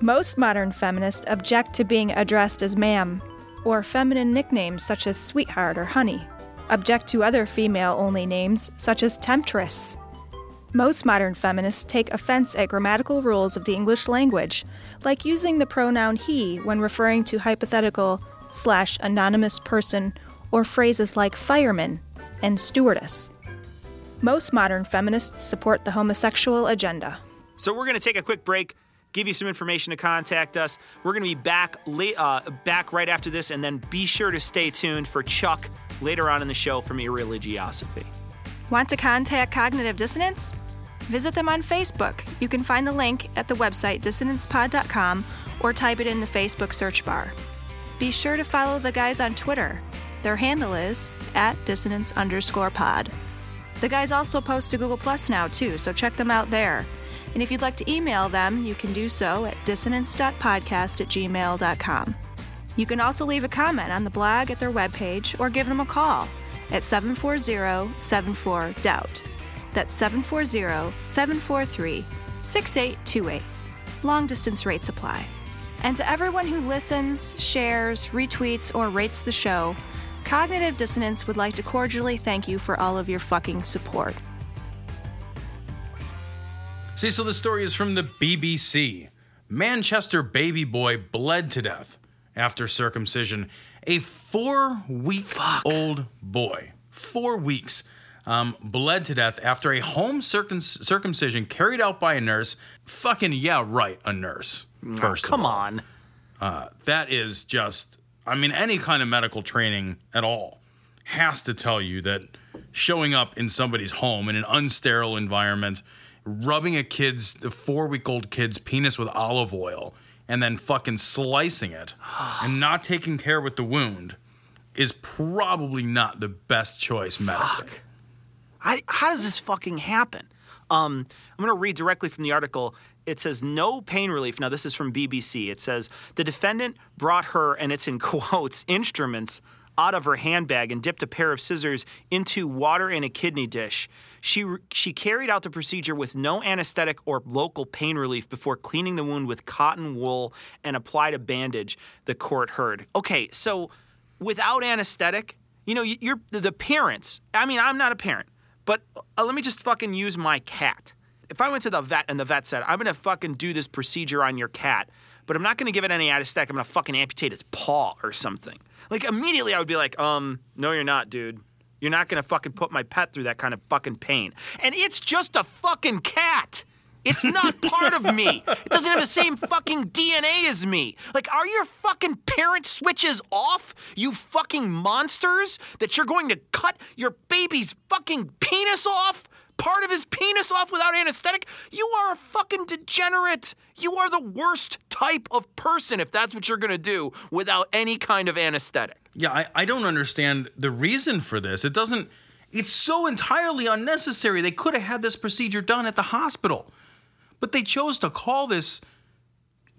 Most modern feminists object to being addressed as ma'am, or feminine nicknames such as sweetheart or honey, object to other female only names such as temptress. Most modern feminists take offense at grammatical rules of the English language, like using the pronoun he when referring to hypothetical slash anonymous person or phrases like fireman and stewardess. Most modern feminists support the homosexual agenda. So we're going to take a quick break, give you some information to contact us. We're going to be back late, uh, back right after this, and then be sure to stay tuned for Chuck later on in the show from Irreligiosophy. Want to contact Cognitive Dissonance? Visit them on Facebook. You can find the link at the website dissonancepod.com or type it in the Facebook search bar. Be sure to follow the guys on Twitter. Their handle is at dissonance underscore pod. The guys also post to Google Plus now, too, so check them out there. And if you'd like to email them, you can do so at dissonance.podcast at gmail.com. You can also leave a comment on the blog at their webpage or give them a call at 740 74 Doubt. That's 740 743 6828. Long distance rates apply. And to everyone who listens, shares, retweets, or rates the show, Cognitive Dissonance would like to cordially thank you for all of your fucking support. See, so the story is from the BBC. Manchester baby boy bled to death after circumcision. A four week old boy, four weeks, um, bled to death after a home circum- circumcision carried out by a nurse. Fucking, yeah, right, a nurse. First, of Come on. Uh, that is just, I mean, any kind of medical training at all has to tell you that showing up in somebody's home in an unsterile environment, rubbing a kid's, the four week old kid's penis with olive oil, and then fucking slicing it and not taking care with the wound is probably not the best choice medically. I, how does this fucking happen? Um, I'm going to read directly from the article. It says no pain relief. Now, this is from BBC. It says the defendant brought her, and it's in quotes, instruments out of her handbag and dipped a pair of scissors into water in a kidney dish. She, she carried out the procedure with no anesthetic or local pain relief before cleaning the wound with cotton wool and applied a bandage, the court heard. Okay, so without anesthetic, you know, you- you're the parents. I mean, I'm not a parent, but uh, let me just fucking use my cat. If I went to the vet and the vet said, I'm gonna fucking do this procedure on your cat, but I'm not gonna give it any anesthetic, I'm gonna fucking amputate its paw or something. Like, immediately I would be like, um, no, you're not, dude. You're not gonna fucking put my pet through that kind of fucking pain. And it's just a fucking cat. It's not part of me. It doesn't have the same fucking DNA as me. Like, are your fucking parent switches off, you fucking monsters? That you're going to cut your baby's fucking penis off? Part of his penis off without anesthetic? You are a fucking degenerate. You are the worst type of person if that's what you're gonna do without any kind of anesthetic. Yeah, I, I don't understand the reason for this. It doesn't, it's so entirely unnecessary. They could have had this procedure done at the hospital, but they chose to call this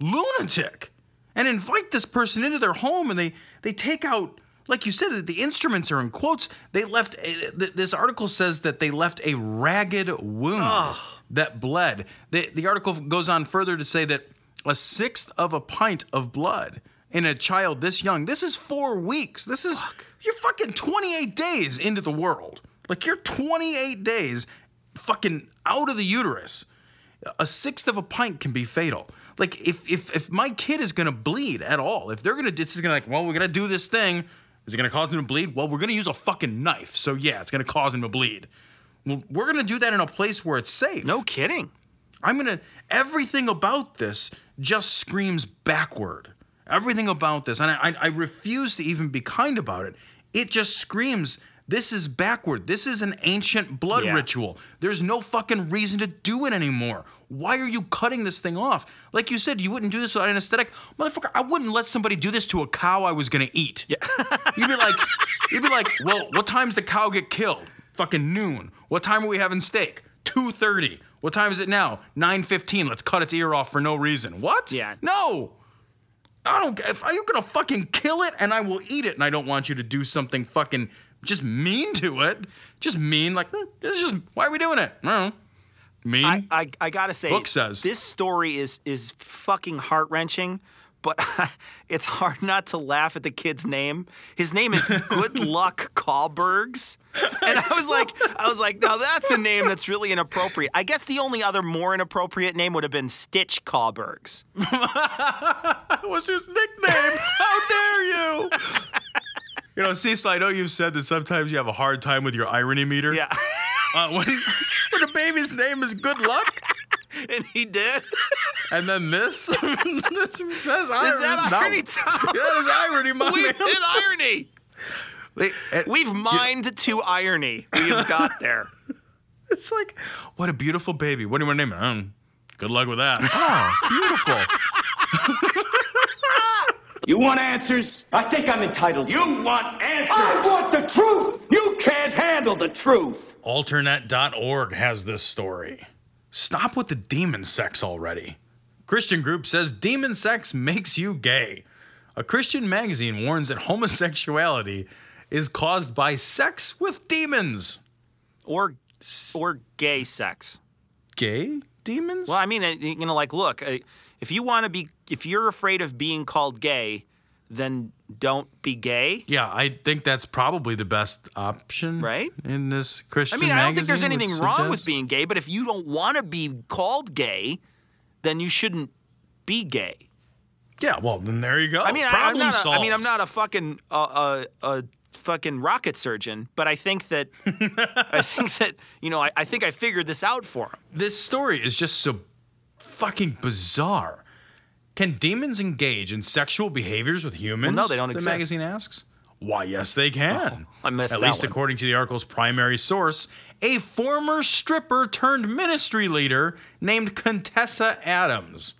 lunatic and invite this person into their home and they, they take out, like you said, the instruments are in quotes. They left, eh, eh, a- this article says that they left a ragged wound that bled. The, the article goes on further to say that a sixth of a pint of blood in a child this young. This is four weeks. This is you're fucking 28 days into the world. Like you're 28 days fucking out of the uterus. A sixth of a pint can be fatal. Like if if if my kid is gonna bleed at all, if they're gonna this is gonna like, well, we're gonna do this thing. Is it gonna cause him to bleed? Well, we're gonna use a fucking knife. So yeah, it's gonna cause him to bleed. Well, we're gonna do that in a place where it's safe. No kidding. I'm gonna everything about this just screams backward. Everything about this, and I, I, I refuse to even be kind about it. It just screams this is backward. This is an ancient blood Yeah. ritual. There's no fucking reason to do it anymore. Why are you cutting this thing off? Like you said, you wouldn't do this without anesthetic, motherfucker. I wouldn't let somebody do this to a cow I was gonna eat. Yeah. you'd be like, you'd be like, well, what time's the cow get killed? Fucking noon. What time are we having steak? Two thirty. What time is it now? Nine fifteen. Let's cut its ear off for no reason. What? Yeah. No. I don't. If are you gonna fucking kill it, and I will eat it, and I don't want you to do something fucking just mean to it. Just mean, like hmm, this is just why are we doing it? I don't know. Mean. I, I, I gotta say, Book says. this story is is fucking heart wrenching. But it's hard not to laugh at the kid's name. His name is Good Luck Caubergs, and I was like, I was like, now that's a name that's really inappropriate. I guess the only other more inappropriate name would have been Stitch Caubergs. That was his nickname. How dare you? You know, Cecil, I know you've said that sometimes you have a hard time with your irony meter. Yeah, Uh, when, when a baby's name is Good Luck, and he did. and then this, this that's irony. Is that No. irony, Tom? Yeah, that is irony, my We man. did irony. We've mined to irony. We have got there. It's like, what a beautiful baby. What do you want to name it? Um, good luck with that. Oh, beautiful. You want answers? I think I'm entitled. You want answers? I want the truth. You can't handle the the truth. Alternet.org has this story. Stop with the demon sex already. Christian group says demon sex makes you gay. A Christian magazine warns that homosexuality is caused by sex with demons. Or or gay sex. Gay demons? Well, I mean, uh, you know, like, look, uh, if you want to be, if you're afraid of being called gay, then don't be gay. yeah, I think that's probably the best option, Right? In this Christian, I mean, I don't think there's anything wrong with being gay, but if you don't want to be called gay, then you shouldn't be gay. Yeah, well, then there you go. I mean, I, I'm Problem not. A. I mean, I'm not a fucking uh, uh, a fucking rocket surgeon, but I think that I think that you know I, I think I figured this out for him. This story is just so fucking bizarre. Can demons engage in sexual behaviors with humans? Well, no, they don't the exist. Oh, magazine asks. Why, yes, they can. Oh, I missed At least one. according to the article's primary source, a former stripper turned ministry leader named Contessa Adams.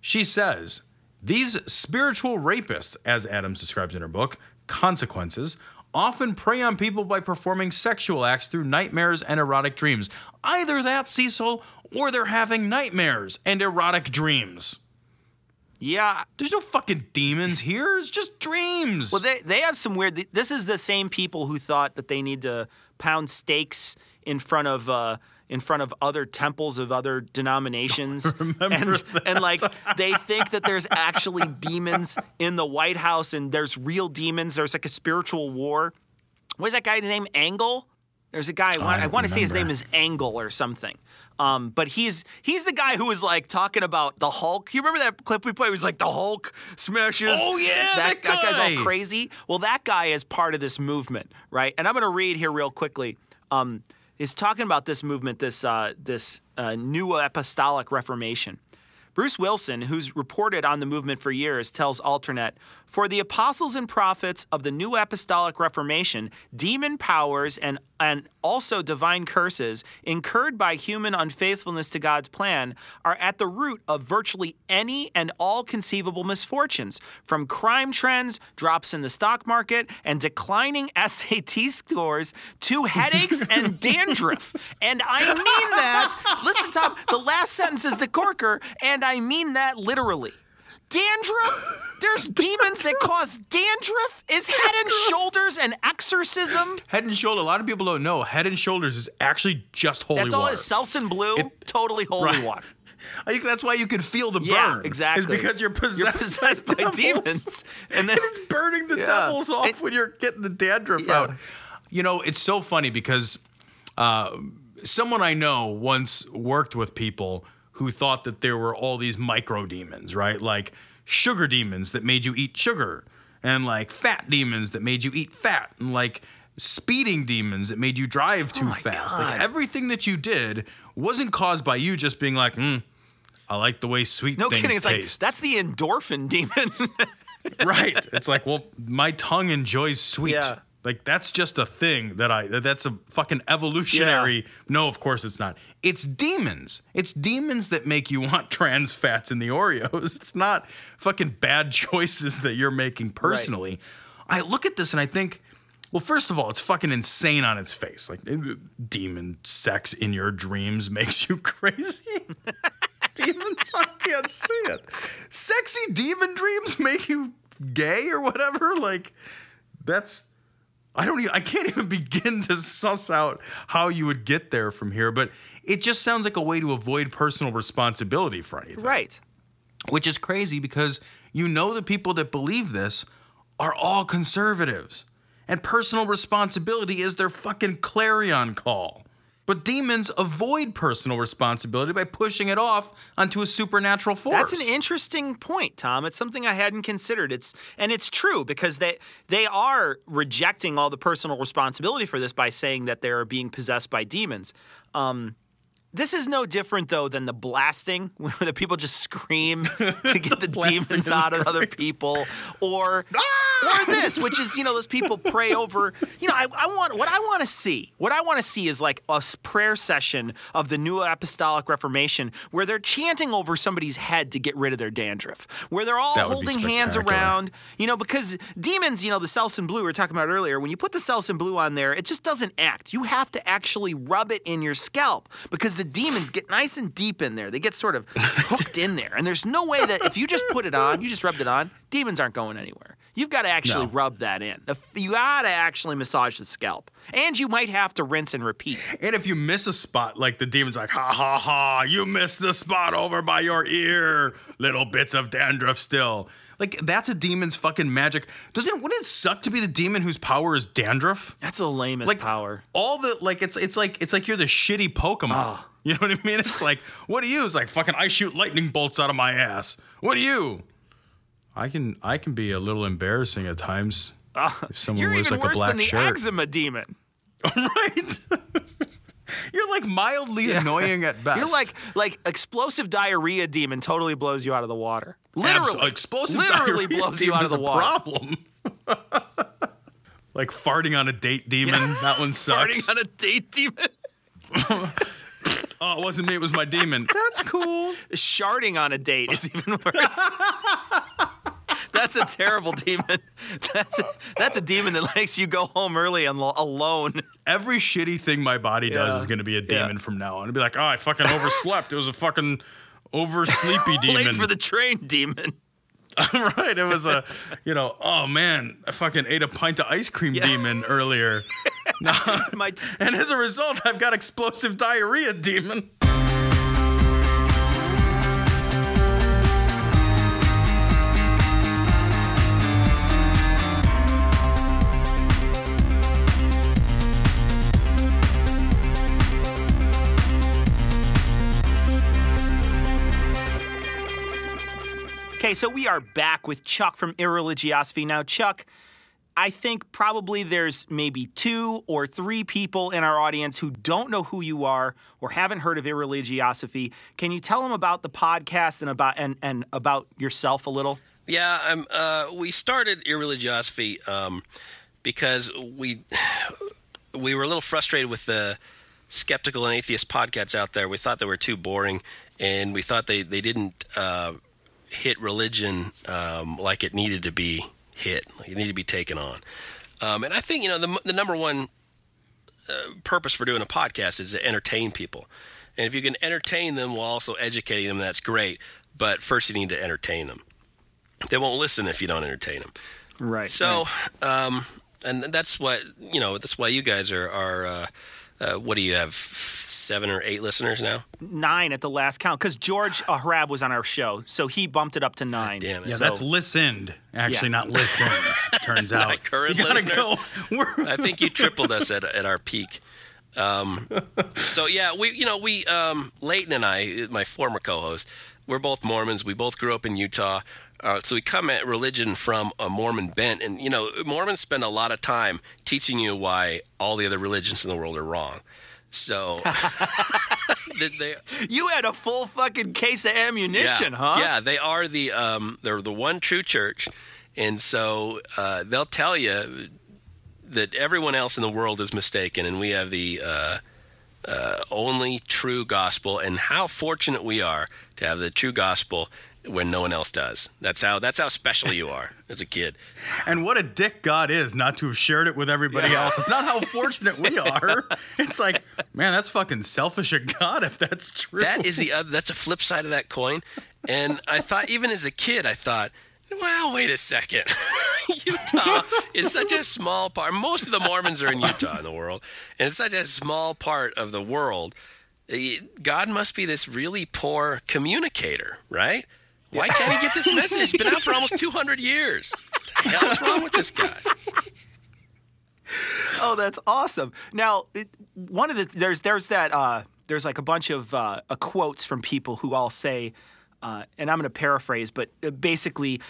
She says, These spiritual rapists, as Adams describes in her book, Consequences, often prey on people by performing sexual acts through nightmares and erotic dreams. Either that, Cecil, or they're having nightmares and erotic dreams. Yeah. There's no fucking demons here. It's just dreams. Well, they they have some weird. This is the same people who thought that they need to pound stakes in front of. Uh, in front of other temples of other denominations, and, and like they think that there's actually demons in the White House, and there's real demons. There's like a spiritual war. What is that guy's name? Angle. There's a guy. I want, I want to say his name is Angle or something. Um, but he's he's the guy who was like talking about the Hulk. You remember that clip we played? It was like the Hulk smashes. Oh, yeah, that guy's guy. all crazy. Well, that guy is part of this movement, right? And I'm going to read here real quickly. Um, is talking about this movement, this uh, this uh, new apostolic reformation. Bruce Wilson, who's reported on the movement for years, tells Alternet For the apostles and prophets of the New Apostolic Reformation, demon powers and, and also divine curses incurred by human unfaithfulness to God's plan are at the root of virtually any and all conceivable misfortunes, from crime trends, drops in the stock market, and declining SAT scores to headaches and dandruff. And I mean that. Listen, Tom, the last sentence is the corker, and I mean that literally. Dandruff? There's demons that cause dandruff? Is head and shoulders an exorcism? Head and Shoulder. A lot of people don't know. Head and Shoulders is actually just holy That's all water. is Selsun Blue, It- totally holy Right. water. I think that's why you can feel the Yeah, burn. exactly. Is because you're possessed, You're possessed by devils. demons. And then- it's burning the Yeah. devils off And- when you're getting the dandruff Yeah. out. You know, it's so funny because uh, someone I know once worked with people who thought that there were all these micro demons, right? Like sugar demons that made you eat sugar, and like fat demons that made you eat fat, and like speeding demons that made you drive too Oh fast. God. Like everything that you did wasn't caused by you just being like, hmm, I like the way sweet No things kidding. It's like, that's the endorphin demon. right. It's like, well, my tongue enjoys sweet. Yeah. Like that's just a thing that I that's a fucking evolutionary. No, of course it's not. It's demons. It's demons that make you want trans fats in the Oreos. It's not fucking bad choices that you're making personally. I look at this and I think, well, first of all, it's fucking insane on its face. Like demon sex in your dreams makes you crazy. demons, I can't say it. Sexy demon dreams make you gay or whatever. Like that's I don't even I can't even begin to suss out how you would get there from here, but it just sounds like a way to avoid personal responsibility for anything. right. Which is crazy because you know the people that believe this are all conservatives. And personal responsibility is their fucking clarion call. But demons avoid personal responsibility by pushing it off onto a supernatural force. That's an interesting point, Tom. It's something I hadn't considered. It's and it's true because they they are rejecting all the personal responsibility for this by saying that they are being possessed by demons. Um, This is no different though than the blasting, where the people just scream to get the, blasting demons out of other people, or Ah! or this, which is you know those people pray over. You know, I, I want what I want to see. What I want to see is like a prayer session of the New Apostolic Reformation where they're chanting over somebody's head to get rid of their dandruff, where they're all holding hands around. You know, because demons, you know, the Selsun blue we were talking about earlier. When you put the Selsun blue on there, it just doesn't act. You have to actually rub it in your scalp because the demons get nice and deep in there. They get sort of hooked in there. And there's no way that if you just put it on, you just rubbed it on, demons aren't going anywhere. You've got to actually No. rub that in. You got to actually massage the scalp. And you might have to rinse and repeat. And if you miss a spot, like the demon's like, ha ha ha, you missed the spot over by your ear, little bits of dandruff still. Like that's a demon's fucking magic. Doesn't wouldn't it suck to be the demon whose power is dandruff? That's the lamest Like power. all the like it's it's like it's like you're the shitty Pokemon. Ah. You know what I mean? It's like, what do you? It's like fucking I shoot lightning bolts out of my ass. What do you? I can I can be a little embarrassing at times. Ah, if someone You're wears even like a worse black than the shirt. eczema demon. right? You're like mildly annoying at best. You're like like explosive diarrhea demon totally blows you out of the water. Literally, explosive diarrhea. literally blows you out of the a water. Problem. like farting on a date demon. That one sucks. Farting on a date demon. Oh, it wasn't me. It was my demon. That's cool. Sharding on a date is even worse. That's a terrible demon. That's a, that's a demon that makes you go home early and lo- alone. Every shitty thing my body does Yeah. is going to be a Yeah. demon from now on. It'd be like, oh, I fucking overslept. it was a fucking oversleepy demon. Late for the train demon. right. It was a, you know, oh man, I fucking ate a pint of ice cream demon earlier. My t- And as a result, I've got explosive diarrhea demon. Okay, so we are back with Chuck from Irreligiosophy. Now, Chuck, I think probably there's maybe two or three people in our audience who don't know who you are or haven't heard of Irreligiosophy. Can you tell them about the podcast and about and, and about yourself a little? Yeah, uh, we started Irreligiosophy um, because we we were a little frustrated with the skeptical and atheist podcasts out there. We thought they were too boring, and we thought they they didn't uh, hit religion um, like it needed to be hit, You need to be taken on. Um, and I think you know the the number one uh, purpose for doing a podcast is to entertain people. And if you can entertain them while also educating them, that's great. But first, you need to entertain them. They won't listen if you don't entertain them. Right. So, um, and that's what you know. That's why you guys are are. Uh, uh, what do you have? Seven or eight listeners now? nine at the last count because George Hrab was on our show, so he bumped it up to nine. Damn it. Yeah, So- that's listened. Actually, Yeah. not listened. Turns out. My current you gotta listeners? go. We're, I think you tripled us at at our peak. Um, so yeah, we you know we um, Leighton and I, my former co-host, we're both Mormons. We both grew up in Utah. Uh, so we come at religion from a Mormon bent, and you know Mormons spend a lot of time teaching you why all the other religions in the world are wrong. So they? You had a full fucking case of ammunition, yeah. huh? Yeah, they are the um, they're the one true church, and so uh, they'll tell you that everyone else in the world is mistaken, and we have the uh, uh, only true gospel. And how fortunate we are to have the true gospel when no one else does. That's how that's how special you are as a kid. and what a dick God is not to have shared it with everybody else. It's not how fortunate we are. It's like, man, that's fucking selfish of God if that's true. That is the other, that's a flip side of that coin. And I thought, even as a kid, I thought, well, wait a second. Utah is such a small part. Most of the Mormons are in Utah in the world, and it's such a small part of the world. Eh, God must be this really poor communicator, right? Why can't he get this message? It's been out for almost 200 years. What the hell's wrong with this guy? Oh, that's awesome. Now, it, one of the there's there's that uh, there's like a bunch of uh, uh, quotes from people who all say, uh, and I'm going to paraphrase, but uh, basically.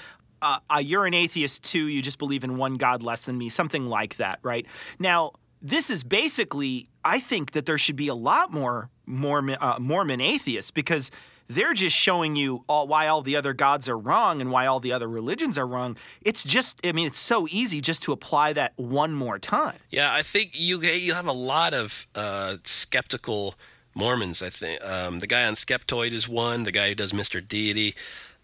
Uh, you're an atheist too. You just believe in one God less than me, something like that, right? Now, this is basically I think that there should be a lot more Mormon, Mormon atheists because they're just showing you all, why all the other gods are wrong and why all the other religions are wrong. It's just, I mean, it's so easy just to apply that one more time. Yeah, I think you you have a lot of uh, skeptical Mormons. I think um, the guy on Skeptoid is one. The guy who does Mr. Deity,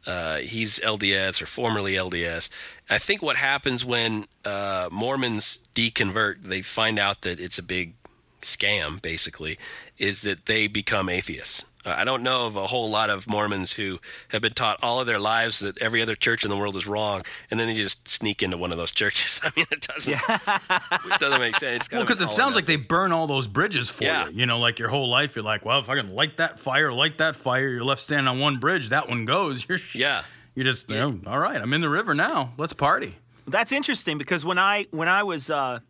uh, he's LDS or formerly LDS. I think what happens when uh, Mormons deconvert, they find out that it's a big scam. Basically, is that they become atheists. Uh, I don't know of a whole lot of Mormons who have been taught all of their lives that every other church in the world is wrong, and then they just sneak into one of those churches. I mean, it doesn't, it doesn't make sense. Well, because it sounds like they burn all those bridges for Yeah. you. You know, like your whole life, you're like, well, if I can light that fire, light that fire, you're left standing on one bridge, that one goes. You're Yeah. You just, you know, all right, I'm in the river now. Let's party. That's interesting because when I when I was uh,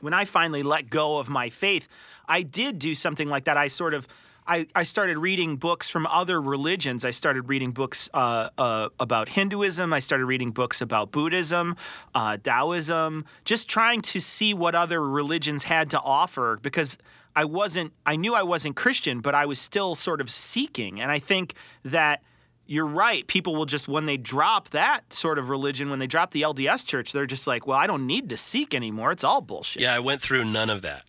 when I finally let go of my faith, I did do something like that. I sort of I, I started reading books from other religions. I started reading books uh, uh, about Hinduism. I started reading books about Buddhism, uh, Taoism, just trying to see what other religions had to offer because I wasn't, I knew I wasn't Christian, but I was still sort of seeking. And I think that you're right. People will just, when they drop that sort of religion, when they drop the LDS church, they're just like, well, I don't need to seek anymore. It's all bullshit. Yeah, I went through none of that.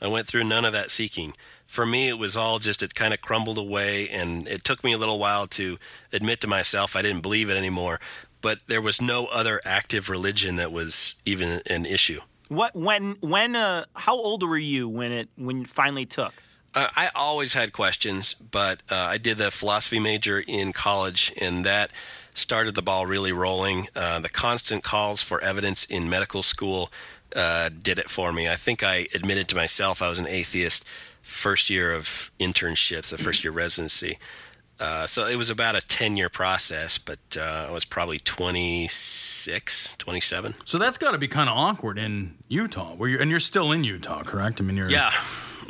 I went through none of that seeking. For me, it was all just it kind of crumbled away, and it took me a little while to admit to myself I didn't believe it anymore. But there was no other active religion that was even an issue. What, when, when, uh, how old were you when it, when it finally took? Uh, I always had questions, but uh, I did a philosophy major in college, and that started the ball really rolling. Uh, the constant calls for evidence in medical school uh, did it for me. I think I admitted to myself I was an atheist first year of internships, the first year residency. Uh, so it was about a 10 year process, but uh, I was probably 26, 27. So that's got to be kind of awkward in Utah, where you're, and you're still in Utah, correct? I mean, you're Yeah,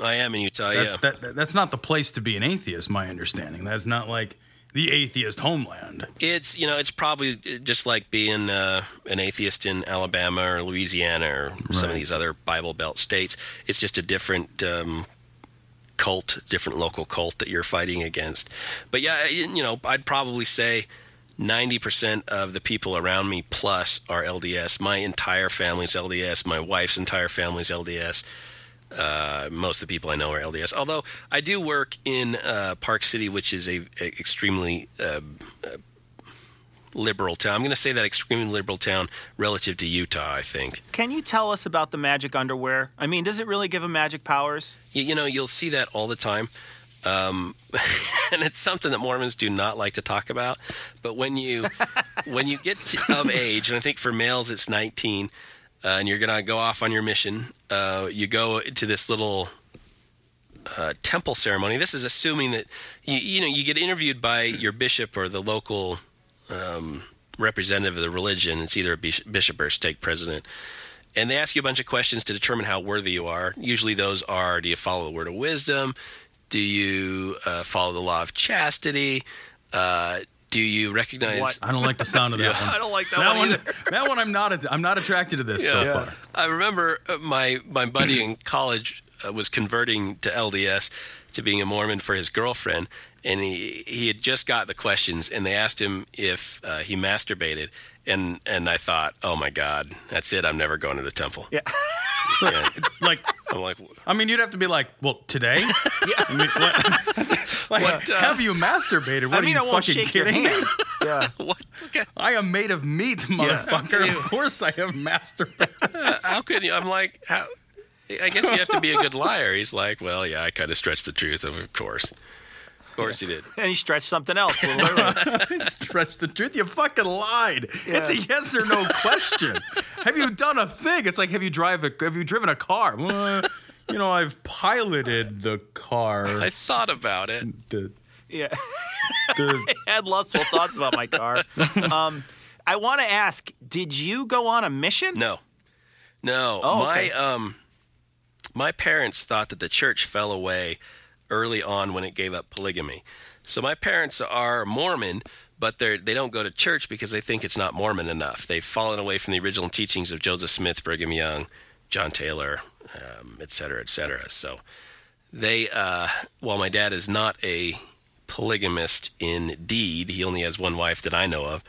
I am in Utah. That's yeah. that, that's not the place to be an atheist, my understanding. That's not like the atheist homeland. It's you know it's probably just like being uh, an atheist in Alabama or Louisiana or some of these other Bible Belt states. It's just a different um, cult, different local cult that you're fighting against. But yeah, you know I'd probably say. 90% of the people around me plus are LDS. My entire family's LDS. My wife's entire family's LDS. Uh, most of the people I know are LDS. Although I do work in uh, Park City, which is a, a extremely uh, uh, liberal town. I'm going to say that extremely liberal town relative to Utah. I think. Can you tell us about the magic underwear? I mean, does it really give them magic powers? You, you know, you'll see that all the time. Um, and it's something that Mormons do not like to talk about. But when you when you get to, of age, and I think for males it's 19, uh, and you're gonna go off on your mission, uh, you go to this little uh, temple ceremony. This is assuming that you you know you get interviewed by your bishop or the local um, representative of the religion. It's either a bishop or a stake president. And they ask you a bunch of questions to determine how worthy you are. Usually, those are: Do you follow the word of wisdom? Do you uh, follow the law of chastity? Do you recognize? What? I don't like the sound of that one. I don't like that, That one, either. that one, I'm not. I'm not attracted to this so Yeah. far. I remember uh, my my buddy in college uh, was converting to LDS to being a Mormon for his girlfriend, and he he had just got the questions, and they asked him if uh, he masturbated, and and I thought, oh my God, that's it, I'm never going to the temple. Yeah. Yeah. Like, I'm like, I mean, you'd have to be like, well, today. I mean, what, like, What, uh, have you masturbated? What I mean, are you fucking kidding? hand. Yeah. what? Okay. I am made of meat, motherfucker. Of course, I have masturbated. How could you? I'm like, how? I guess you have to be a good liar. He's like, well, yeah, I kind of stretched the truth, of course. Of course, he did. And he stretched something else. literally. Stretch the truth. You fucking lied. It's a yes or no question. have you done a thing? It's like, have you drive a, have you driven a car? Well, you know, I've piloted the car. I thought about it. The- yeah. the- I had lustful thoughts about my car. Um, I want to ask, did you go on a mission? No, no. Oh, my okay. um, my parents thought that the church fell away early on when it gave up polygamy. So my parents are Mormon, but they they don't go to church because they think it's not Mormon enough. They've fallen away from the original teachings of Joseph Smith, Brigham Young, John Taylor, um, et cetera, et cetera. So they, uh, while my dad is not a polygamist in deed, he only has one wife that I know of.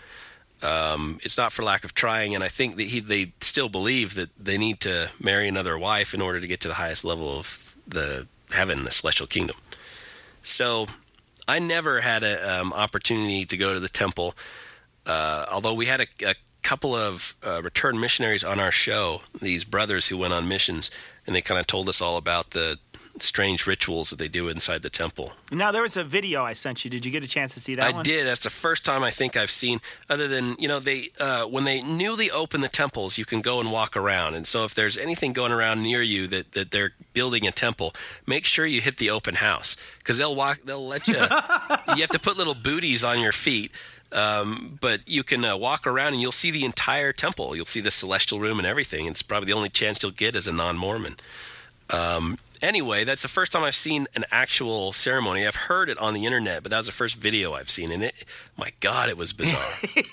Um, it's not for lack of trying, and I think that he, they still believe that they need to marry another wife in order to get to the highest level of the heaven, the celestial kingdom. So I never had an um, opportunity to go to the temple, uh, although we had a, a couple of uh, return missionaries on our show, these brothers who went on missions, and they kind of told us all about the strange rituals that they do inside the temple. Now there was a video I sent you. Did you get a chance to see that I one? did. That's the first time I think I've seen, other than you know, they uh, when they newly open the temples, you can go and walk around. And so if there's anything going around near you that, that they're building a temple, make sure you hit the open house because they'll walk. They'll let you. you have to put little booties on your feet. Um, but you can uh, walk around and you'll see the entire temple. You'll see the celestial room and everything. It's probably the only chance you'll get as a non-Mormon. Um, anyway, that's the first time I've seen an actual ceremony. I've heard it on the internet, but that was the first video I've seen, and it, my God, it was bizarre.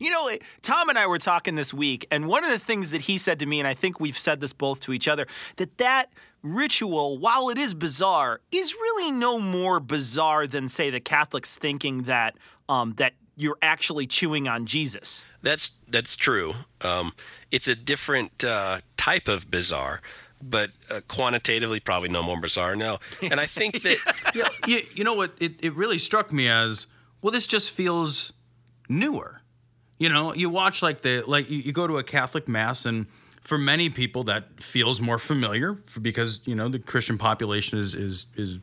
You know, eh, Tom and I were talking this week, and one of the things that he said to me, and I think we've said this both to each other, that that ritual, while it is bizarre, is really no more bizarre than, say, the Catholics thinking that um, that you're actually chewing on Jesus. That's that's true. Um, it's a different uh, type of bizarre, but uh, quantitatively probably no more bizarre. No, and I think that yeah, you, you know what? It, it really struck me as well. This just feels newer. You know, you watch like the like you, you go to a Catholic mass, and for many people that feels more familiar for, because you know the Christian population is is is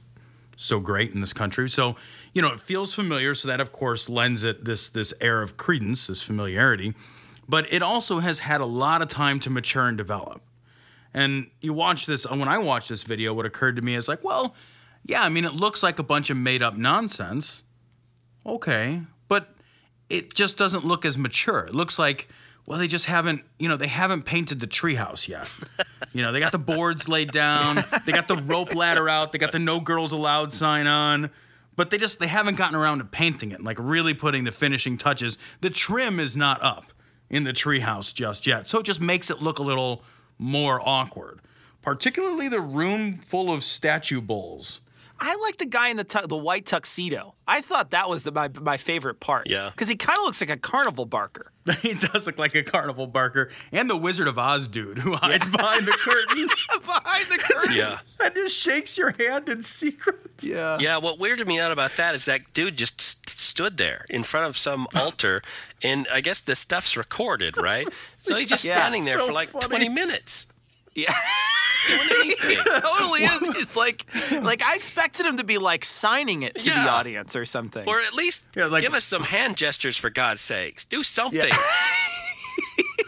so great in this country. So you know it feels familiar. So that of course lends it this this air of credence, this familiarity. But it also has had a lot of time to mature and develop. And you watch this, uh, when I watched this video, what occurred to me is like, well, yeah, I mean, it looks like a bunch of made up nonsense. Okay. But it just doesn't look as mature. It looks like, well, they just haven't, you know, they haven't painted the treehouse yet. you know, they got the boards laid down, they got the rope ladder out, they got the no girls allowed sign on. But they just they haven't gotten around to painting it, like really putting the finishing touches. The trim is not up in the treehouse just yet. So it just makes it look a little more awkward. Particularly the room full of statue bowls. I like the guy in the tu- the white tuxedo. I thought that was the, my my favorite part. Yeah. because he kind of looks like a carnival barker. he does look like a carnival barker. And the Wizard of Oz dude who hides behind the curtain Behind the curtain. yeah. and just shakes your hand in secret. Yeah. Yeah, what weirded me out about that is that dude just st- stood there in front of some altar, and I guess the stuff's recorded, right? So he's just Yeah, standing there so for like funny. 20 minutes. Yeah. Doing anything. totally is. He's like, like I expected him to be like signing it to the audience or something. Or at least Yeah, like- give us some hand gestures for God's sakes. Do something.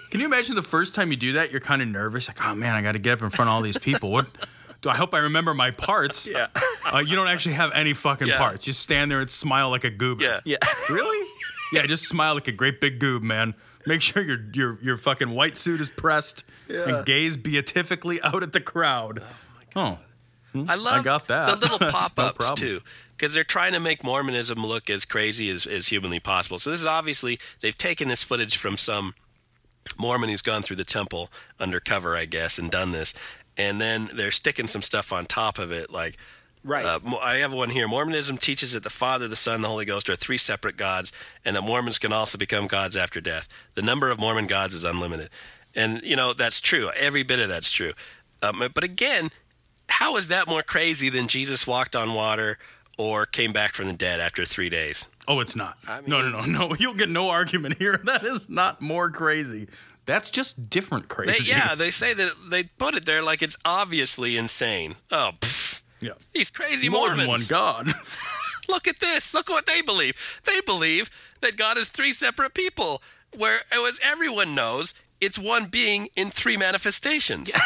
Can you imagine the first time you do that? You're kind of nervous, like, oh man, I got to get up in front of all these people. What? Do I hope I remember my parts? Yeah. Uh, you don't actually have any fucking Yeah. parts. Just stand there and smile like a goober. Yeah. yeah. Really? Yeah, just smile like a great big goob, man. Make sure your your your fucking white suit is pressed and gaze beatifically out at the crowd. Oh, I love got that. the little pop ups problem. too, because they're trying to make Mormonism look as crazy as, as humanly possible. So this is obviously they've taken this footage from some Mormon who's gone through the temple undercover, I guess, and done this, and then they're sticking some stuff on top of it, like. Right. Uh, I have one here. Mormonism teaches that the Father, the Son, the Holy Ghost are three separate gods, and that Mormons can also become gods after death. The number of Mormon gods is unlimited, and you know that's true. Every bit of that's true. Um, but again, how is that more crazy than Jesus walked on water or came back from the dead after three days? oh, it's not. no, no, no, no. You'll get no argument here. That is not more crazy. That's just different They, crazy. yeah, they say that they put it there like it's obviously insane. Oh, pff, yeah. these crazy More Mormons. than one God. Look at this. Look what they believe. They believe that God is three separate people, where as everyone knows, it's one being in three manifestations.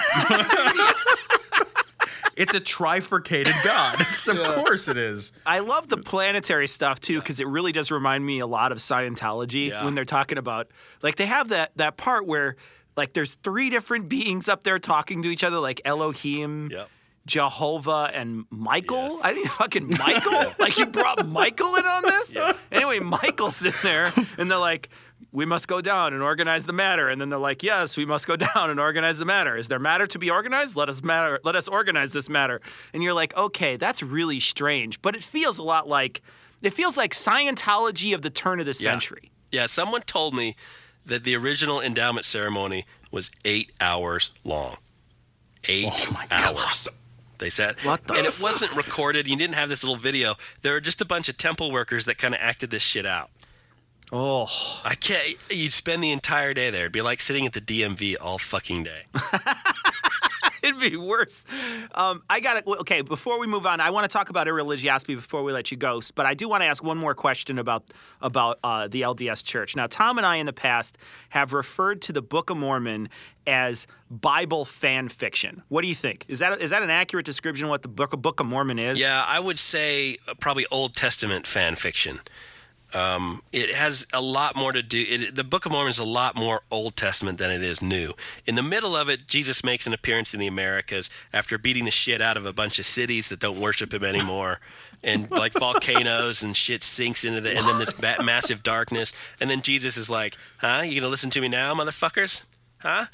it's a trifurcated God. It's, of course it is. I love the planetary stuff too because it really does remind me a lot of Scientology Yeah. when they're talking about like they have that that part where like there's three different beings up there talking to each other like Elohim, Yep. Jehovah, and Michael. Yes. I didn't fucking Michael. like you brought Michael in on this. Anyway, Michael's in there and they're like we must go down and organize the matter. And then they're like, yes, we must go down and organize the matter. Is there matter to be organized? Let us matter. Let us organize this matter. And you're like, okay, that's really strange. But it feels a lot like it feels like Scientology of the turn of the Yeah. century. Yeah, someone told me that the original endowment ceremony was eight hours long. Eight oh hours. They said, What the and it wasn't recorded. You didn't have this little video. There were just a bunch of temple workers that kind of acted this shit out. Oh, I can't. You'd spend the entire day there. It'd be like sitting at the DMV all fucking day. it'd be worse. Um, I got it. Okay, before we move on, I want to talk about irreligiosophy before we let you go. But I do want to ask one more question about about uh, the LDS Church. Now, Tom and I in the past have referred to the Book of Mormon as Bible fan fiction. What do you think? Is that is that an accurate description of what the Book of Book of Mormon is? Yeah, I would say uh, probably Old Testament fan fiction. Um, it has a lot more to do. It, the Book of Mormon is a lot more Old Testament than it is New. In the middle of it, Jesus makes an appearance in the Americas after beating the shit out of a bunch of cities that don't worship him anymore. And like volcanoes and shit sinks into the, and then this ba- massive darkness. And then Jesus is like, "Huh? You gonna listen to me now, motherfuckers? Huh?"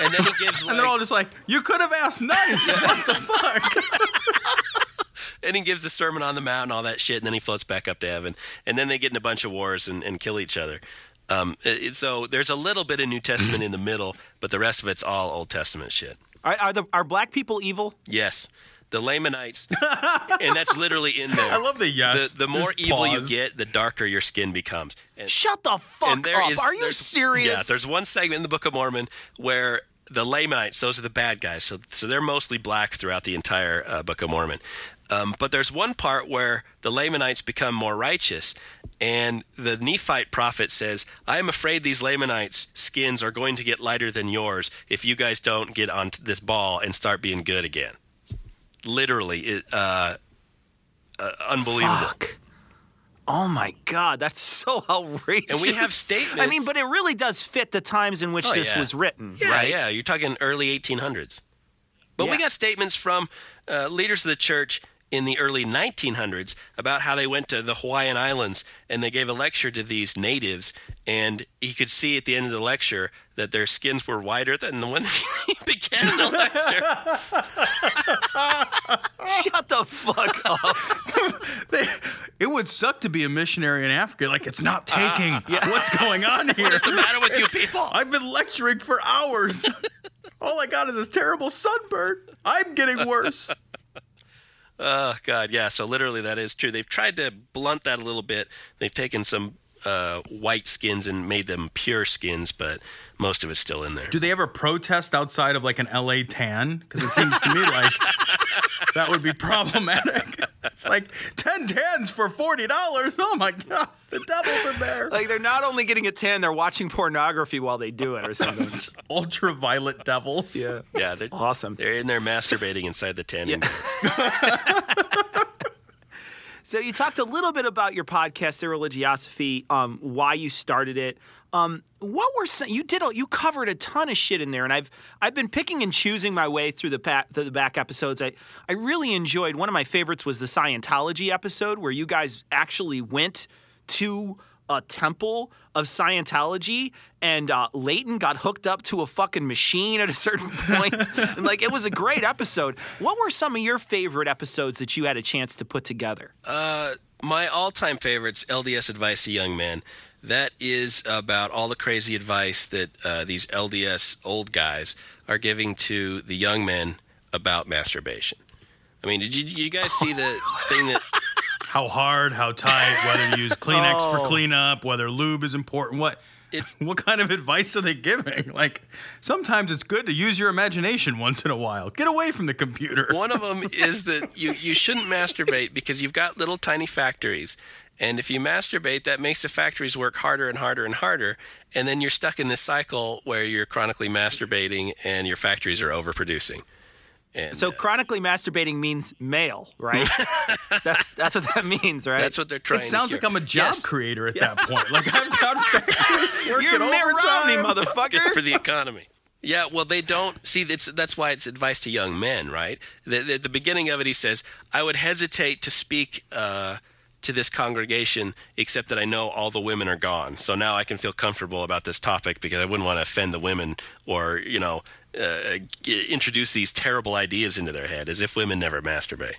And then he gives like, And they're all just like, you could have asked nice. what the fuck? And he gives a sermon on the mount and all that shit, and then he floats back up to heaven, and then they get in a bunch of wars and, and kill each other. Um, it- it- so there's a little bit of New Testament in the middle, but the rest of it's all Old Testament shit. Are, are the are black people evil? Yes, the Lamanites, and that's literally in there. I love the yes. The, the more Just evil you get, the darker your skin becomes. And, Shut the fuck and there up! is- are you serious? Yeah, there's one segment in the Book of Mormon where the Lamanites, those are the bad guys, so so they're mostly black throughout the entire uh, Book of Mormon. Um, but there's one part where the Lamanites become more righteous, and the Nephite prophet says, "I am afraid these Lamanites' skins are going to get lighter than yours if you guys don't get on this ball and start being good again." Literally, it, uh, uh, unbelievable. Fuck. Oh my God, that's so outrageous. And we have statements. I mean, but it really does fit the times in which Oh, this yeah. was written, Yeah, right? yeah. You're talking early 1800s. But we got statements from uh, leaders of the church in the early 1900s about how they went to the Hawaiian Islands and they gave a lecture to these natives, and you could see at the end of the lecture that their skins were whiter than the when they began the lecture. Shut the fuck up. It would suck to be a missionary in Africa. Like it's not uh, taking. What's going on here? What's the matter with you people? I've been lecturing for hours. All I got is this terrible sunburn. I'm getting worse. Oh God, yeah. So literally, that is true. They've tried to blunt that a little bit. They've taken some uh, white skins and made them pure skins, but most of it's still in there. Do they ever protest outside of like an LA tan? Because it seems to me like that would be problematic. It's like 10 tans for $40. Oh my God. The devil's in there. Like they're not only getting a tan, they're watching pornography while they do it or something. Ultraviolet devils. yeah. Yeah, they're Awesome. They're in there masturbating inside the tanning beds. So you talked a little bit about your podcast, Irreligiosophy, um, why you started it. Um, what were some, you did? a- You covered a ton of shit in there, and I've I've been picking and choosing my way through the through the back episodes. I I really enjoyed. One of my favorites was the Scientology episode where you guys actually went to a temple of Scientology, and uh, Leighton got hooked up to a fucking machine at a certain point. and like, it was a great episode. What were some of your favorite episodes that you had a chance to put together? Uh, my all-time favorites, LDS Advice to Young Men. That is about all the crazy advice that uh, these LDS old guys are giving to the young men about masturbation. I mean, did you, you guys see the thing that How hard, how tight, whether you use Kleenex Oh. for cleanup, whether lube is important, what It's- what kind of advice are they giving? Like sometimes it's good to use your imagination once in a while. Get away from the computer. One of them is that you, you shouldn't masturbate because you've got little tiny factories. And if you masturbate, that makes the factories work harder and harder and harder. And then you're stuck in this cycle where you're chronically masturbating and your factories are overproducing. And So uh, chronically masturbating means male, right? that's that's what that means, right? that's what they're trying It sounds to like. I'm a job Yes. creator at that point. Like I've got factories working You're Mitt Romney, motherfucker. Good for the economy. Yeah, well, they don't see. It's, that's why it's advice to young men, right? The, the, at the beginning of it, he says, "I would hesitate to speak uh, to this congregation, except that I know all the women are gone. So now I can feel comfortable about this topic because I wouldn't want to offend the women or, you know, uh, introduce these terrible ideas into their head as if women never masturbate.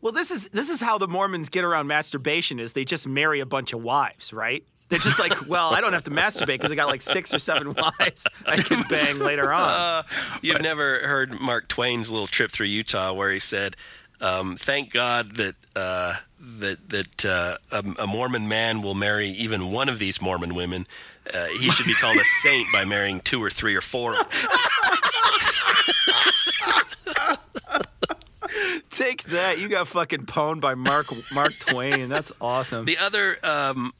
Well, this is this is how the Mormons get around masturbation is they just marry a bunch of wives, right? They're just like, well, I don't have to masturbate because I got like six or seven wives I can bang later on. You've never heard Mark Twain's little trip through Utah where he said, um, "Thank God that uh, that that uh, a, a Mormon man will marry even one of these Mormon women. Uh, he should be called a saint by marrying two or three or four. Take that! You got fucking pwned by Mark Mark Twain. That's awesome. The other um,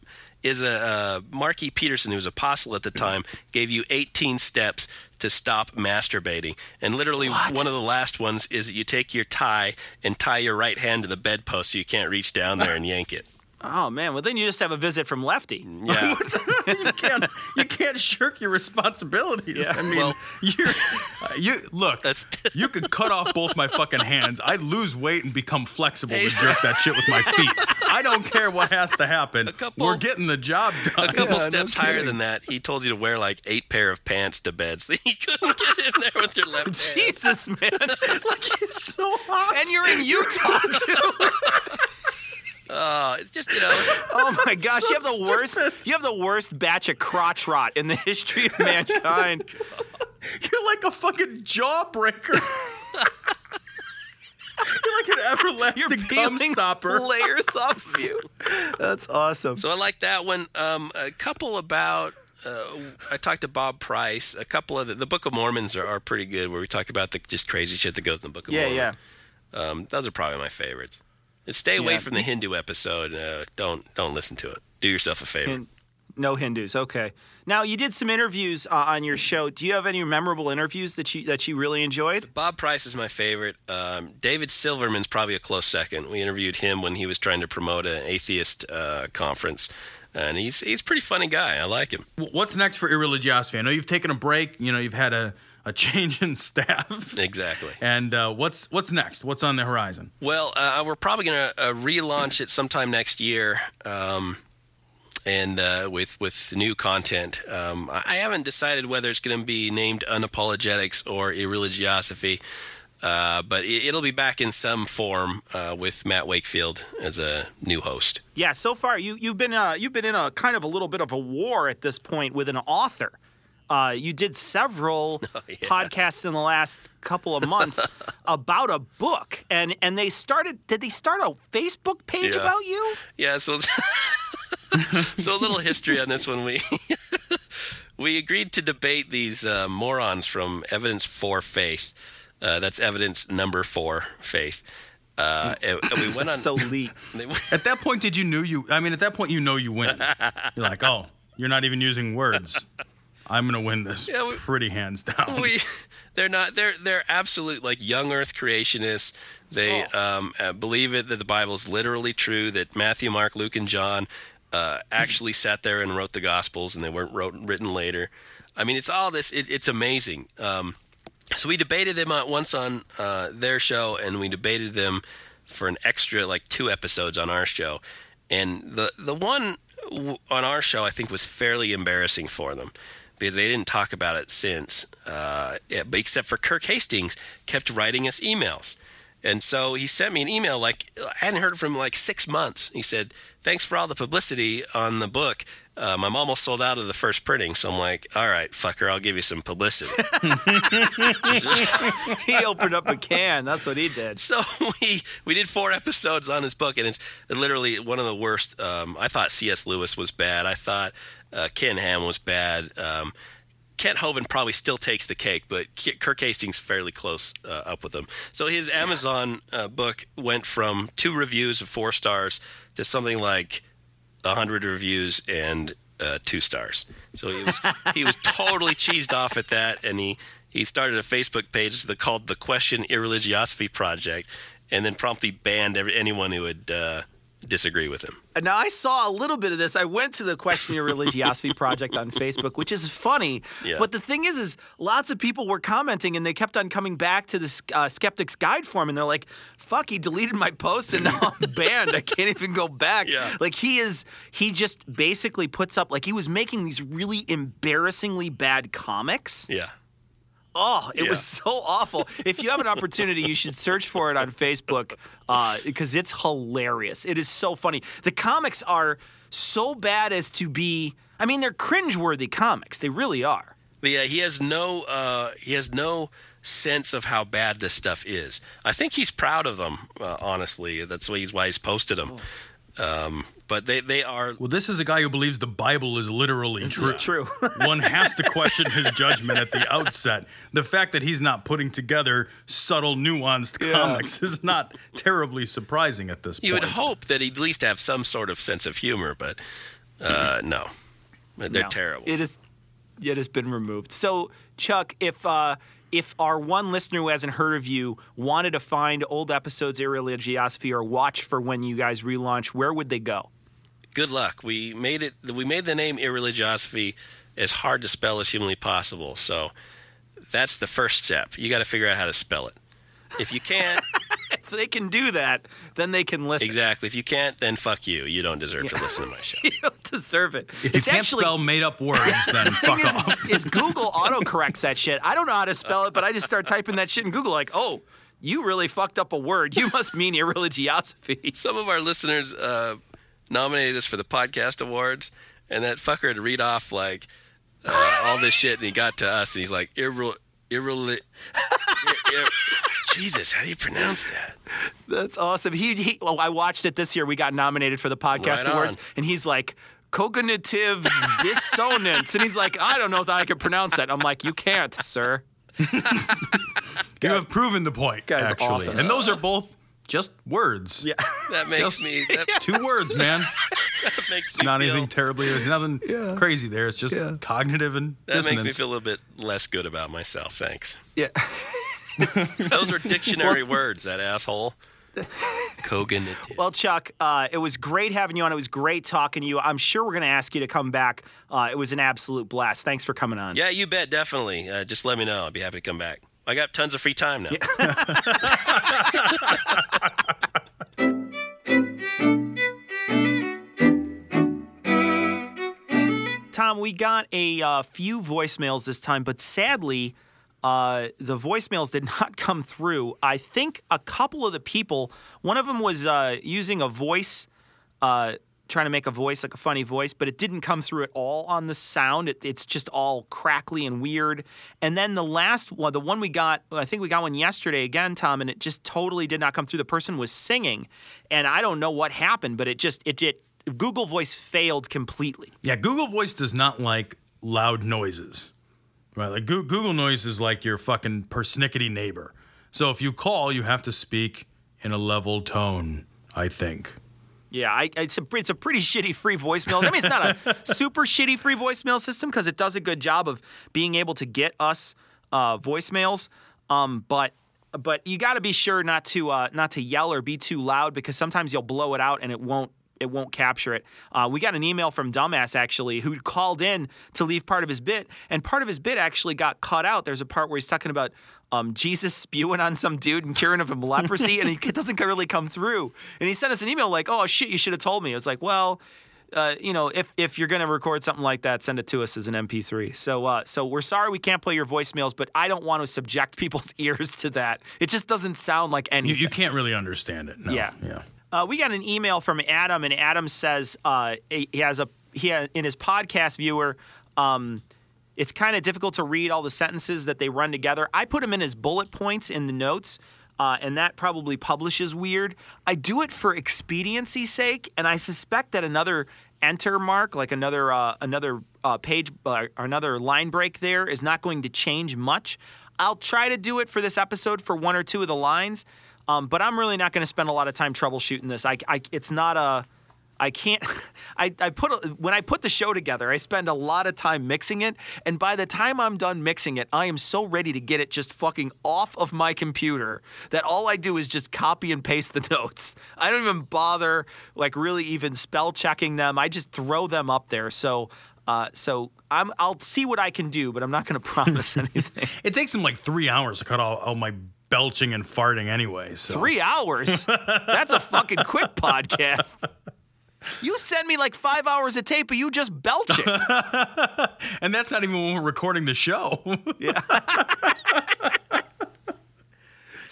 is a uh, Marky Peterson, who was apostle at the time, gave you 18 steps to stop masturbating. And literally, one of the last ones is that you take your tie and tie your right hand to the bedpost so you can't reach down there and yank it. Oh man, well then you just have a visit from Lefty. Yeah. you can't you can't shirk your responsibilities. Yeah. I mean, Well- you're uh, you look. That's- you could cut off both my fucking hands. I'd lose weight and become flexible to jerk that shit with my feet. I don't care what has to happen. couple- We're getting the job done. A couple Yeah, no steps higher than that, he told you to wear like eight pair of pants to bed so you couldn't get in there with your left hand. Jesus, man. like it's so hot. and you're in Utah too. Oh, it's just, you know, Oh my gosh, so you have the worst. You have the worst batch of crotch rot in the history of mankind. You're like a fucking jawbreaker. You're like an everlasting peeling stopper. layers off of you. That's awesome. So I like that one. Um, a couple about. Uh, I talked to Bob Price. A couple of the, the Book of Mormons are, are pretty good, where we talk about the just crazy shit that goes in the Book of Yeah, Mormon. yeah. Um, those are probably my favorites. And stay away Yeah. from the Hindu episode. Uh, don't don't listen to it. Do yourself a favor. Hin- No Hindus. Okay. Now you did some interviews uh, on your show. Do you have any memorable interviews that you that you really enjoyed? Bob Price is my favorite. Um, David Silverman's probably a close second. We interviewed him when he was trying to promote an atheist uh, conference, and he's he's a pretty funny guy. I like him. What's next for Irreligiosophy? I know you've taken a break. You know you've had a, a change in staff. Exactly. And uh, what's what's next? What's on the horizon? Well, uh, we're probably going to uh, relaunch it sometime next year, um, and uh, with with new content. Um, I I haven't decided whether it's going to be named Unapologetics or Irreligiosophy, uh, but it, it'll be back in some form uh, with Matt Wakefield as a new host. Yeah. So far, you you've been uh, you've been in a kind of a little bit of a war at this point with an author. Uh, you did several podcasts in the last couple of months about a book, and and they started. Did they start a Facebook page Yeah. about you? Yeah, so so a little history on this one. We we agreed to debate these uh, morons from Evidence for Faith. Uh, that's evidence number four, faith. Uh, and, and we went on. So elite. they- At that point, did you knew you? I mean, at that point, you know you win. You're like, oh, you're not even using words. I'm gonna win this Yeah, we- pretty hands down. we they're not they're they're absolute like young earth creationists. They um, uh, believe it that the bible is literally true that matthew mark luke and john uh, actually sat there and wrote the gospels and they weren't wrote, written later. I mean it's all this it, it's amazing. Um, so we debated them on, once on uh, their show and we debated them for an extra like two episodes on our show. And the the one on our show i think was fairly embarrassing for them because they didn't talk about it since uh, except for kirk hastings kept writing us emails and so he sent me an email like I hadn't heard from him like six months. He said, "Thanks for all the publicity on the book. Um, I'm almost sold out of the first printing." So I'm like, "All right, fucker, I'll give you some publicity." he opened up a can. That's what he did. So we we did four episodes on his book, and it's literally one of the worst. Um, I thought C.S. Lewis was bad. I thought uh, Ken Ham was bad. Um, Kent Hovind probably still takes the cake, but K- Kirk Hastings fairly close uh, up with him. So his Amazon uh, book went from two reviews of four stars to something like hundred reviews and uh, two stars. So he was he was totally cheesed off at that, and he he started a Facebook page called the Question Irreligiosophy Project, and then promptly banned every, anyone who had uh, disagree with him. Now I saw a little bit of this. I went to the Question Your Religiosity project on Facebook, which is funny. Yeah. But the thing is, is lots of people were commenting, and they kept on coming back to the uh, Skeptics Guide forum, and they're like, "Fuck, he deleted my post, and now I'm banned. I can't even go back." Yeah. Like he is, he just basically puts up like he was making these really embarrassingly bad comics. Yeah. Oh, it was so awful. If you have an opportunity, you should search for it on Facebook uh, because it's hilarious. It is so funny. The comics are so bad as to be. I mean, they're cringeworthy comics. They really are. Yeah, he has no uh, he has no sense of how bad this stuff is. I think he's proud of them. Uh, honestly, that's why he's why he's posted them. Um, but they they are Well, this is a guy who believes the Bible is literally true. is true. One has to question his judgment at the outset. The fact that he's not putting together subtle, nuanced comics is not terribly surprising at this you point. You would hope that he'd at least have some sort of sense of humor, but uh, no, they're No, terrible. It is. It has been removed. So, Chuck, if uh, if our one listener who hasn't heard of you wanted to find old episodes of Irreligiosophy or watch for when you guys relaunch, where would they go? Good luck. We made it. We made the name Irreligiosophy as hard to spell as humanly possible. So that's the first step. You got to figure out how to spell it. If you can't, If they can do that, then they can listen. exactly. If you can't, then fuck you. You don't deserve to listen to my show. you don't deserve it. if you can't actually, spell made up words, then the thing fuck is, off. is, is Google autocorrects that shit. I don't know how to spell it, but I just start typing that shit in Google, like, oh, you really fucked up a word. You must mean irreligiosophy. Some of our listeners uh, nominated us for the podcast awards, and that fucker had read off like uh, all this shit, and he got to us, and he's like, irrel, irreli, ir- ir- Jesus, how do you pronounce that? That's awesome. He, he well, I watched it this year. We got nominated for the podcast Right awards, on. and he's like, cognitive dissonance. And he's like, I don't know if I can pronounce that. I'm like, you can't, sir. You have proven the point, Guy's actually. awesome. And those are both just words. Yeah. That makes Just me. That Two words, man. That makes me Not feel, anything terribly. There's nothing crazy there. It's just cognitive and That dissonance. makes me feel a little bit less good about myself. Thanks. Yeah. Those were dictionary words. That asshole. Cognitive. Well, Chuck, uh, it was great having you on. It was great talking to you. I'm sure we're going to ask you to come back. Uh, it was an absolute blast. Thanks for coming on. yeah, you bet. Definitely. Uh, just let me know. I'd be happy to come back. I got tons of free time now. Tom, we got a uh, few voicemails this time, but sadly, uh, the voicemails did not come through. I think a couple of the people, one of them was uh, using a voice, uh, trying to make a voice, like a funny voice, but it didn't come through at all on the sound. It, it's just all crackly and weird. And then the last one, the one we got, I think we got one yesterday again, Tom, and it just totally did not come through. The person was singing, and I don't know what happened, but it just, it, it Google Voice failed completely. Yeah, Google Voice does not like loud noises. Right? Like Google Noise is like your fucking persnickety neighbor. So if you call, you have to speak in a level tone, I think. Yeah, I, it's a it's a pretty shitty free voicemail. I mean, it's not a super shitty free voicemail system because it does a good job of being able to get us uh, voicemails. Um, but but you got to be sure not to uh, not to yell or be too loud because sometimes you'll blow it out and it won't it won't capture it. Uh, we got an email from Dumbass actually who called in to leave part of his bit, and part of his bit actually got cut out. There's a part where he's talking about um, Jesus spewing on some dude and curing him of leprosy, and it doesn't really come through. And he sent us an email like, "Oh shit, you should have told me." It was like, well. Uh, you know, if, if you're gonna record something like that, send it to us as an MP3. So, uh, so we're sorry we can't play your voicemails, but I don't want to subject people's ears to that. It just doesn't sound like You, anything. you can't really understand it. No. Yeah. Yeah. Uh, we got an email from Adam, and Adam says uh, he has a he ha in his podcast viewer. Um, it's kind of difficult to read all the sentences that they run together. I put them in as bullet points in the notes, uh, and that probably publishes weird. I do it for expediency's sake, and I suspect that another enter mark, like another uh, another uh, page uh, or another line break there, is not going to change much. I'll try to do it for this episode for one or two of the lines, um, but I'm really not going to spend a lot of time troubleshooting this. I, I, it's not a. I can't. I, I put a, when I put the show together, I spend a lot of time mixing it, and by the time I'm done mixing it, I am so ready to get it just fucking off of my computer that all I do is just copy and paste the notes. I don't even bother like really even spell checking them. I just throw them up there. So. Uh, so I'm, I'll see what I can do, but I'm not going to promise anything. It takes him like three hours to cut all, all my belching and farting anyway. So Three hours? That's a fucking quick podcast. You send me like five hours of tape, but you just belching. and that's not even when we're recording the show.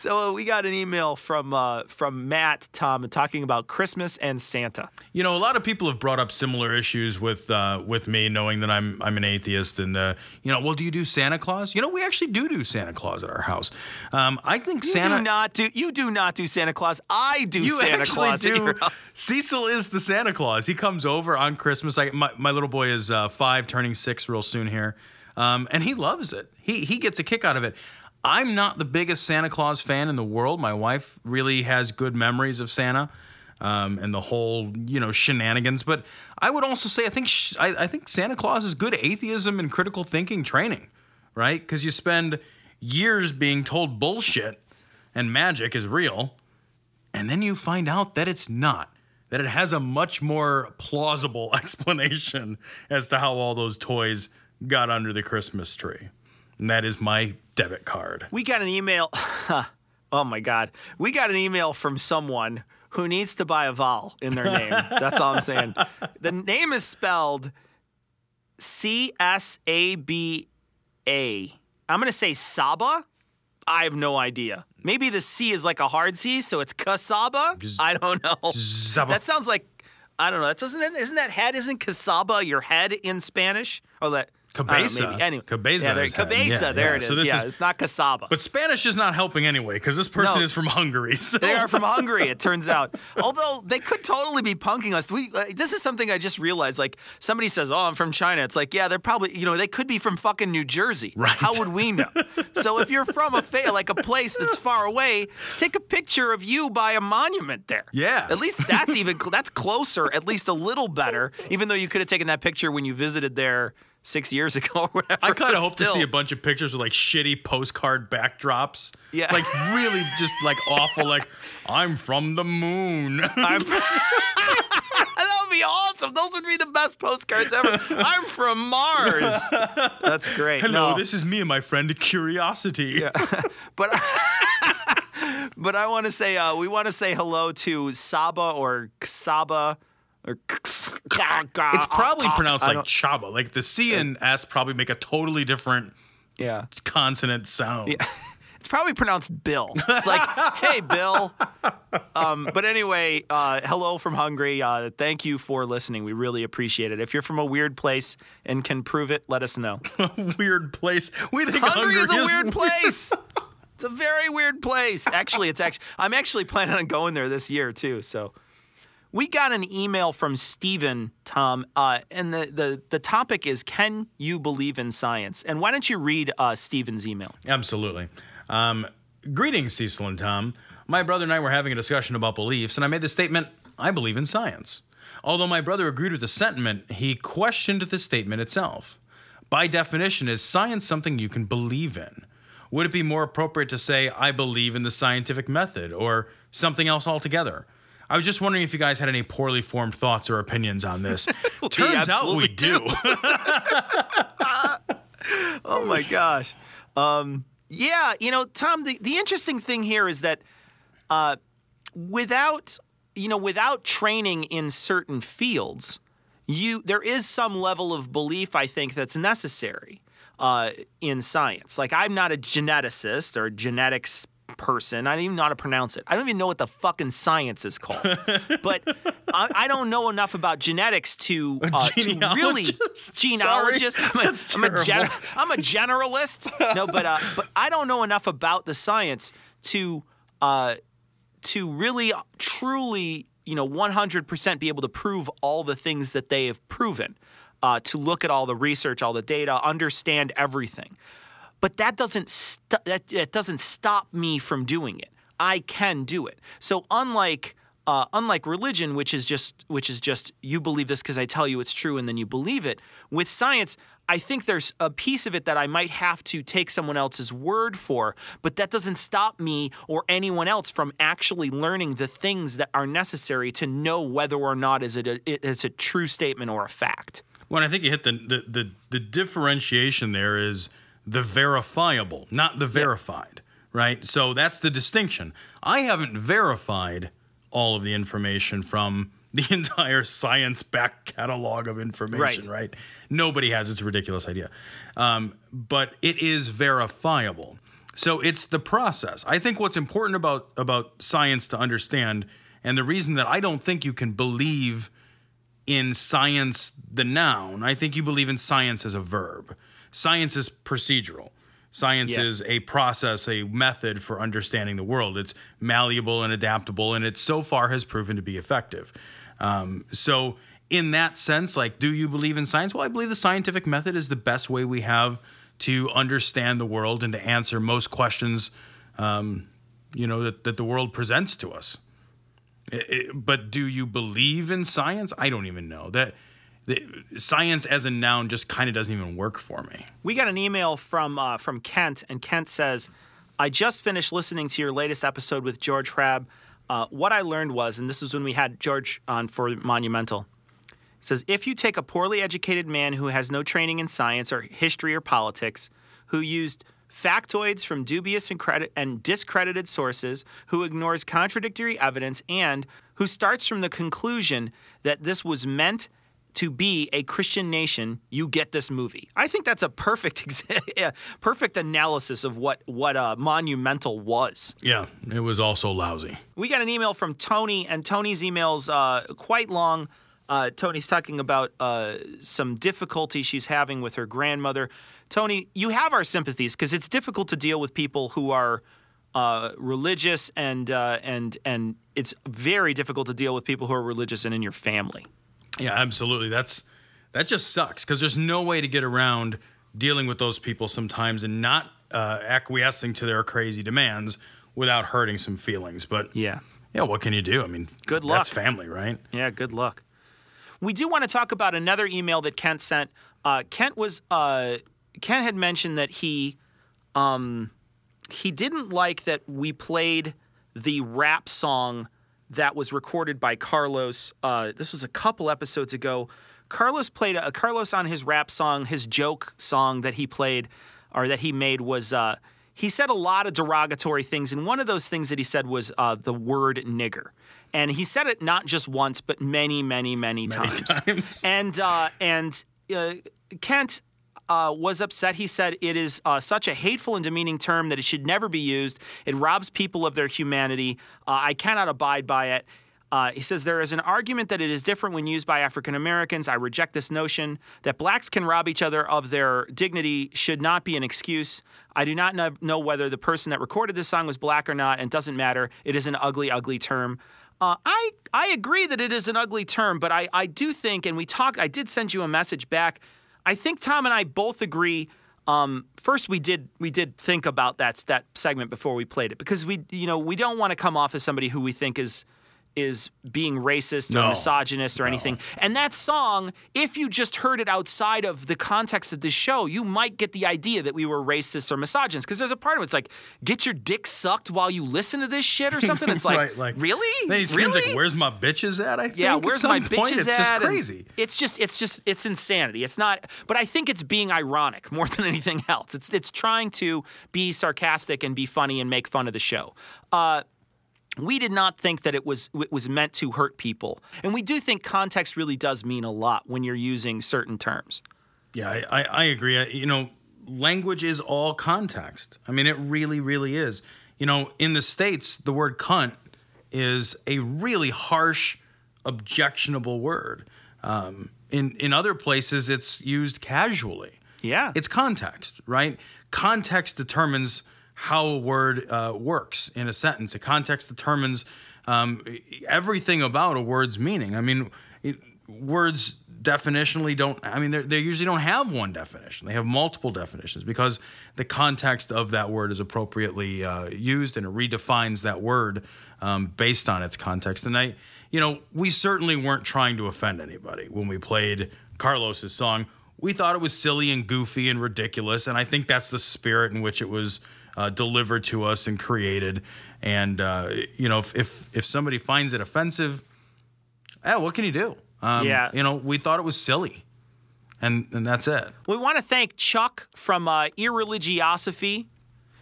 So uh, we got an email from uh, from Matt Tom talking about Christmas and Santa. You know, a lot of people have brought up similar issues with uh, with me, knowing that I'm I'm an atheist, and uh, you know, well, do you do Santa Claus? You know, we actually do do Santa Claus at our house. Um, I think You Santa. do not do you do not do Santa Claus. I do you Santa actually Claus at do. your house. Cecil is the Santa Claus. He comes over on Christmas. I, my, my little boy is uh, five, turning six real soon here, um, and he loves it. He he gets a kick out of it. I'm not the biggest Santa Claus fan in the world. My wife really has good memories of Santa. Um, and the whole, you know, shenanigans. But I would also say I think sh- I, I think Santa Claus is good atheism and critical thinking training, right? Because you spend years being told bullshit and magic is real, and then you find out that it's not. That it has a much more plausible explanation as to how all those toys got under the Christmas tree. And that is my debit card. We got an email. oh my God. We got an email from someone who needs to buy a vowel in their name. That's all I'm saying. The name is spelled C S A B A. I'm going to say Saba. I have no idea. Maybe the C is like a hard C, so it's Kasaba. I don't know. Zaba. That sounds like I don't know. That doesn't Isn't that head? Isn't Casaba your head in Spanish? Oh, that Don't know, maybe. Anyway, Cabeza Yeah, there, cabeza. Yeah, there yeah. it is. So this yeah, is- it's not cassava. But Spanish is not helping anyway, because this person No. is from Hungary. So. They are from Hungary, it turns out. Although they could totally be punking us. We, uh, this is something I just realized. Like somebody says, "Oh, I'm from China." It's like, yeah, they're probably, you know, they could be from fucking New Jersey. Right. How would we know? so if you're from a fa- like a place that's far away, take a picture of you by a monument there. Yeah. At least that's even that's closer. At least a little better. Even though you could have taken that picture when you visited there six years ago or whatever. I kind of hope to see a bunch of pictures with like shitty postcard backdrops. Yeah. Like really just like awful, like, I'm from the moon. I'm that would be awesome. Those would be the best postcards ever. I'm from Mars. That's great. Hello, No, this is me and my friend Curiosity. Yeah. but but I want to say uh, we want to say hello to Saba or Saba It's probably pronounced like Chaba. Like the C and S probably make a totally different yeah. consonant sound. It's probably pronounced Bill. It's like, hey, Bill. Um, but anyway, uh, hello from Hungary. Uh, thank you for listening. We really appreciate it. If you're from a weird place and can prove it, let us know. weird place. We think Hungary, Hungary is a weird place. it's a very weird place. Actually, it's actually I'm actually planning on going there this year too. So we got an email from Steven, Tom, uh, and the, the the topic is Can you believe in science? And why don't you read uh, Steven's email? Absolutely. Um, greetings, Cecil and Tom. My brother and I were having a discussion about beliefs, and I made the statement, I believe in science. Although my brother agreed with the sentiment, he questioned the statement itself. By definition, is science something you can believe in? Would it be more appropriate to say, I believe in the scientific method, or something else altogether? I was just wondering if you guys had any poorly formed thoughts or opinions on this. Turns out we absolutely do. Oh my gosh. Um, yeah, you know, Tom, the, the interesting thing here is that uh, without you know, without training in certain fields, you there is some level of belief I think that's necessary uh, in science. Like I'm not a geneticist or genetics person. I don't even know how to pronounce it. I don't even know what the fucking science is called. but I, I don't know enough about genetics to uh, to really genealogist? Sorry. I'm a, I'm a, gen- I'm a generalist. No, but uh, but I don't know enough about the science to uh, to really truly you know 100% be able to prove all the things that they have proven. Uh, to look at all the research, all the data, understand everything. But that doesn't st- that, that doesn't stop me from doing it. I can do it. So unlike uh, unlike religion, which is just which is just you believe this because I tell you it's true and then you believe it. With science, I think there's a piece of it that I might have to take someone else's word for, but that doesn't stop me or anyone else from actually learning the things that are necessary to know whether or not is it a, it's a true statement or a fact. Well, I think you hit the, the the the differentiation there is the verifiable, not the verified, right? So that's the distinction. I haven't verified all of the information from the entire science back catalog of information, right? Right. Nobody has its ridiculous idea. Um, but it is verifiable. So it's the process. I think what's important about about science to understand, and the reason that I don't think you can believe in science the noun, I think you believe in science as a verb. Science is procedural. Science Yeah. is a process, a method for understanding the world. It's malleable and adaptable, and it so far has proven to be effective. Um, so, in that sense, like, do you believe in science? Well, I believe the scientific method is the best way we have to understand the world and to answer most questions, um, you know, that, that the world presents to us. I- I- but do you believe in science? I don't even know that. Science as a noun just kind of doesn't even work for me. We got an email from uh, from Kent, and Kent says, "I just finished listening to your latest episode with George Hrab. Uh, what I learned was, and this was when we had George on for Monumental." Says, "If you take a poorly educated man who has no training in science or history or politics, who used factoids from dubious and, credit- and discredited sources, who ignores contradictory evidence, and who starts from the conclusion that this was meant." To be a Christian nation, you get this movie. I think that's a perfect, exa- perfect analysis of what what uh, Monumental was. Yeah, it was also lousy. We got an email from Tony, and Tony's email's uh, quite long. Uh, Tony's talking about uh, some difficulty she's having with her grandmother. Tony, you have our sympathies because it's difficult to deal with people who are uh, religious, and uh, and and it's very difficult to deal with people who are religious and in your family. Yeah, absolutely. That's that just sucks because there's no way to get around dealing with those people sometimes and not uh, acquiescing to their crazy demands without hurting some feelings. But Yeah. yeah, what can you do? I mean, Good luck. That's family, right? Yeah, good luck. We do want to talk about another email that Kent sent. Uh, Kent was uh, Kent had mentioned that he um, he didn't like that we played the rap song that was recorded by Carlos. Uh, this was a couple episodes ago. Carlos played a Carlos on his rap song, his joke song that he played or that he made was uh, he said a lot of derogatory things, and one of those things that he said was uh, the word nigger. And he said it not just once, but many, many, many, times. times. And uh, and uh, Kent uh, was upset. He said it is uh, such a hateful and demeaning term that it should never be used. It robs people of their humanity. Uh, I cannot abide by it. Uh, he says there is an argument that it is different when used by African Americans. I reject this notion that blacks can rob each other of their dignity should not be an excuse. I do not know, whether the person that recorded this song was black or not, and doesn't matter. It is an ugly, ugly term. Uh, I I agree that it is an ugly term, but I, I do think, and we talked. I did send you a message back. I think Tom and I both agree. Um, first, we did we did think about that that segment before we played it because we you know we don't want to come off as somebody who we think is is being racist or No. misogynist or anything. And that song, if you just heard it outside of the context of this show, you might get the idea that we were racist or misogynist. Because there's a part of it, it's like, get your dick sucked while you listen to this shit or something. It's like, Right, like- really? Then he screams really? like, "Where's my bitches at?" I think Yeah, where's my point, bitches It's at? just And crazy. It's just, it's just, it's insanity. It's not, but I think it's being ironic more than anything else. It's, it's trying to be sarcastic and be funny and make fun of the show. Uh, we did not think that it was it was meant to hurt people, and we do think context really does mean a lot when you're using certain terms. Yeah, I, I, I agree. I, you know, language is all context. I mean, it really, really is. You know, in the States, the word cunt is a really harsh, objectionable word. Um, in, in other places, it's used casually. Yeah, It's context, right? Context determines how a word uh, works in a sentence. A context determines um, everything about a word's meaning. I mean, it, words definitionally don't i mean they usually don't have one definition they have multiple definitions because the context of that word is appropriately uh, used and it redefines that word um, based on its context and i you know we certainly weren't trying to offend anybody when we played carlos's song we thought it was silly and goofy and ridiculous and i think that's the spirit in which it was uh, delivered to us and created and uh, you know if, if if somebody finds it offensive yeah, what can you do? Um, Yeah. You know, we thought it was silly, and and that's it. We want to thank Chuck from uh, Irreligiosophy.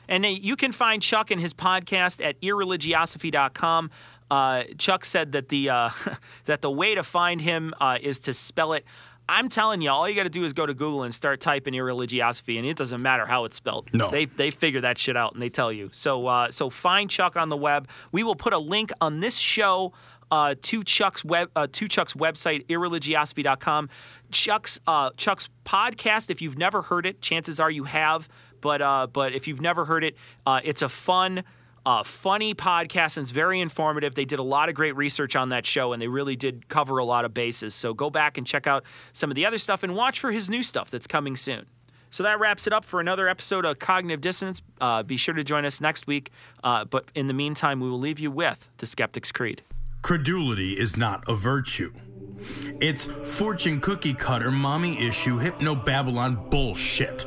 And uh, you can find Chuck and his podcast at irreligiosophy.com. Uh, Chuck said that the uh, that the way to find him uh, is to spell it. I'm telling you, all you got to do is go to Google and start typing irreligiosophy, and it doesn't matter how it's spelled. No. they they figure that shit out and they tell you. So uh, so find Chuck on the web. We will put a link on this show uh, to Chuck's web uh, to Chuck's website irreligiosophy.com. Chuck's uh, Chuck's podcast. If you've never heard it, chances are you have. But uh, but if you've never heard it, uh, it's a fun. Uh, funny podcast and it's very informative. They did a lot of great research on that show and they really did cover a lot of bases. So go back and check out some of the other stuff and watch for his new stuff that's coming soon. So that wraps it up for another episode of Cognitive Dissonance. Uh, be sure to join us next week. Uh, but in the meantime, we will leave you with The Skeptic's Creed. Credulity is not a virtue. It's fortune cookie cutter, mommy issue, hypno Babylon bullshit.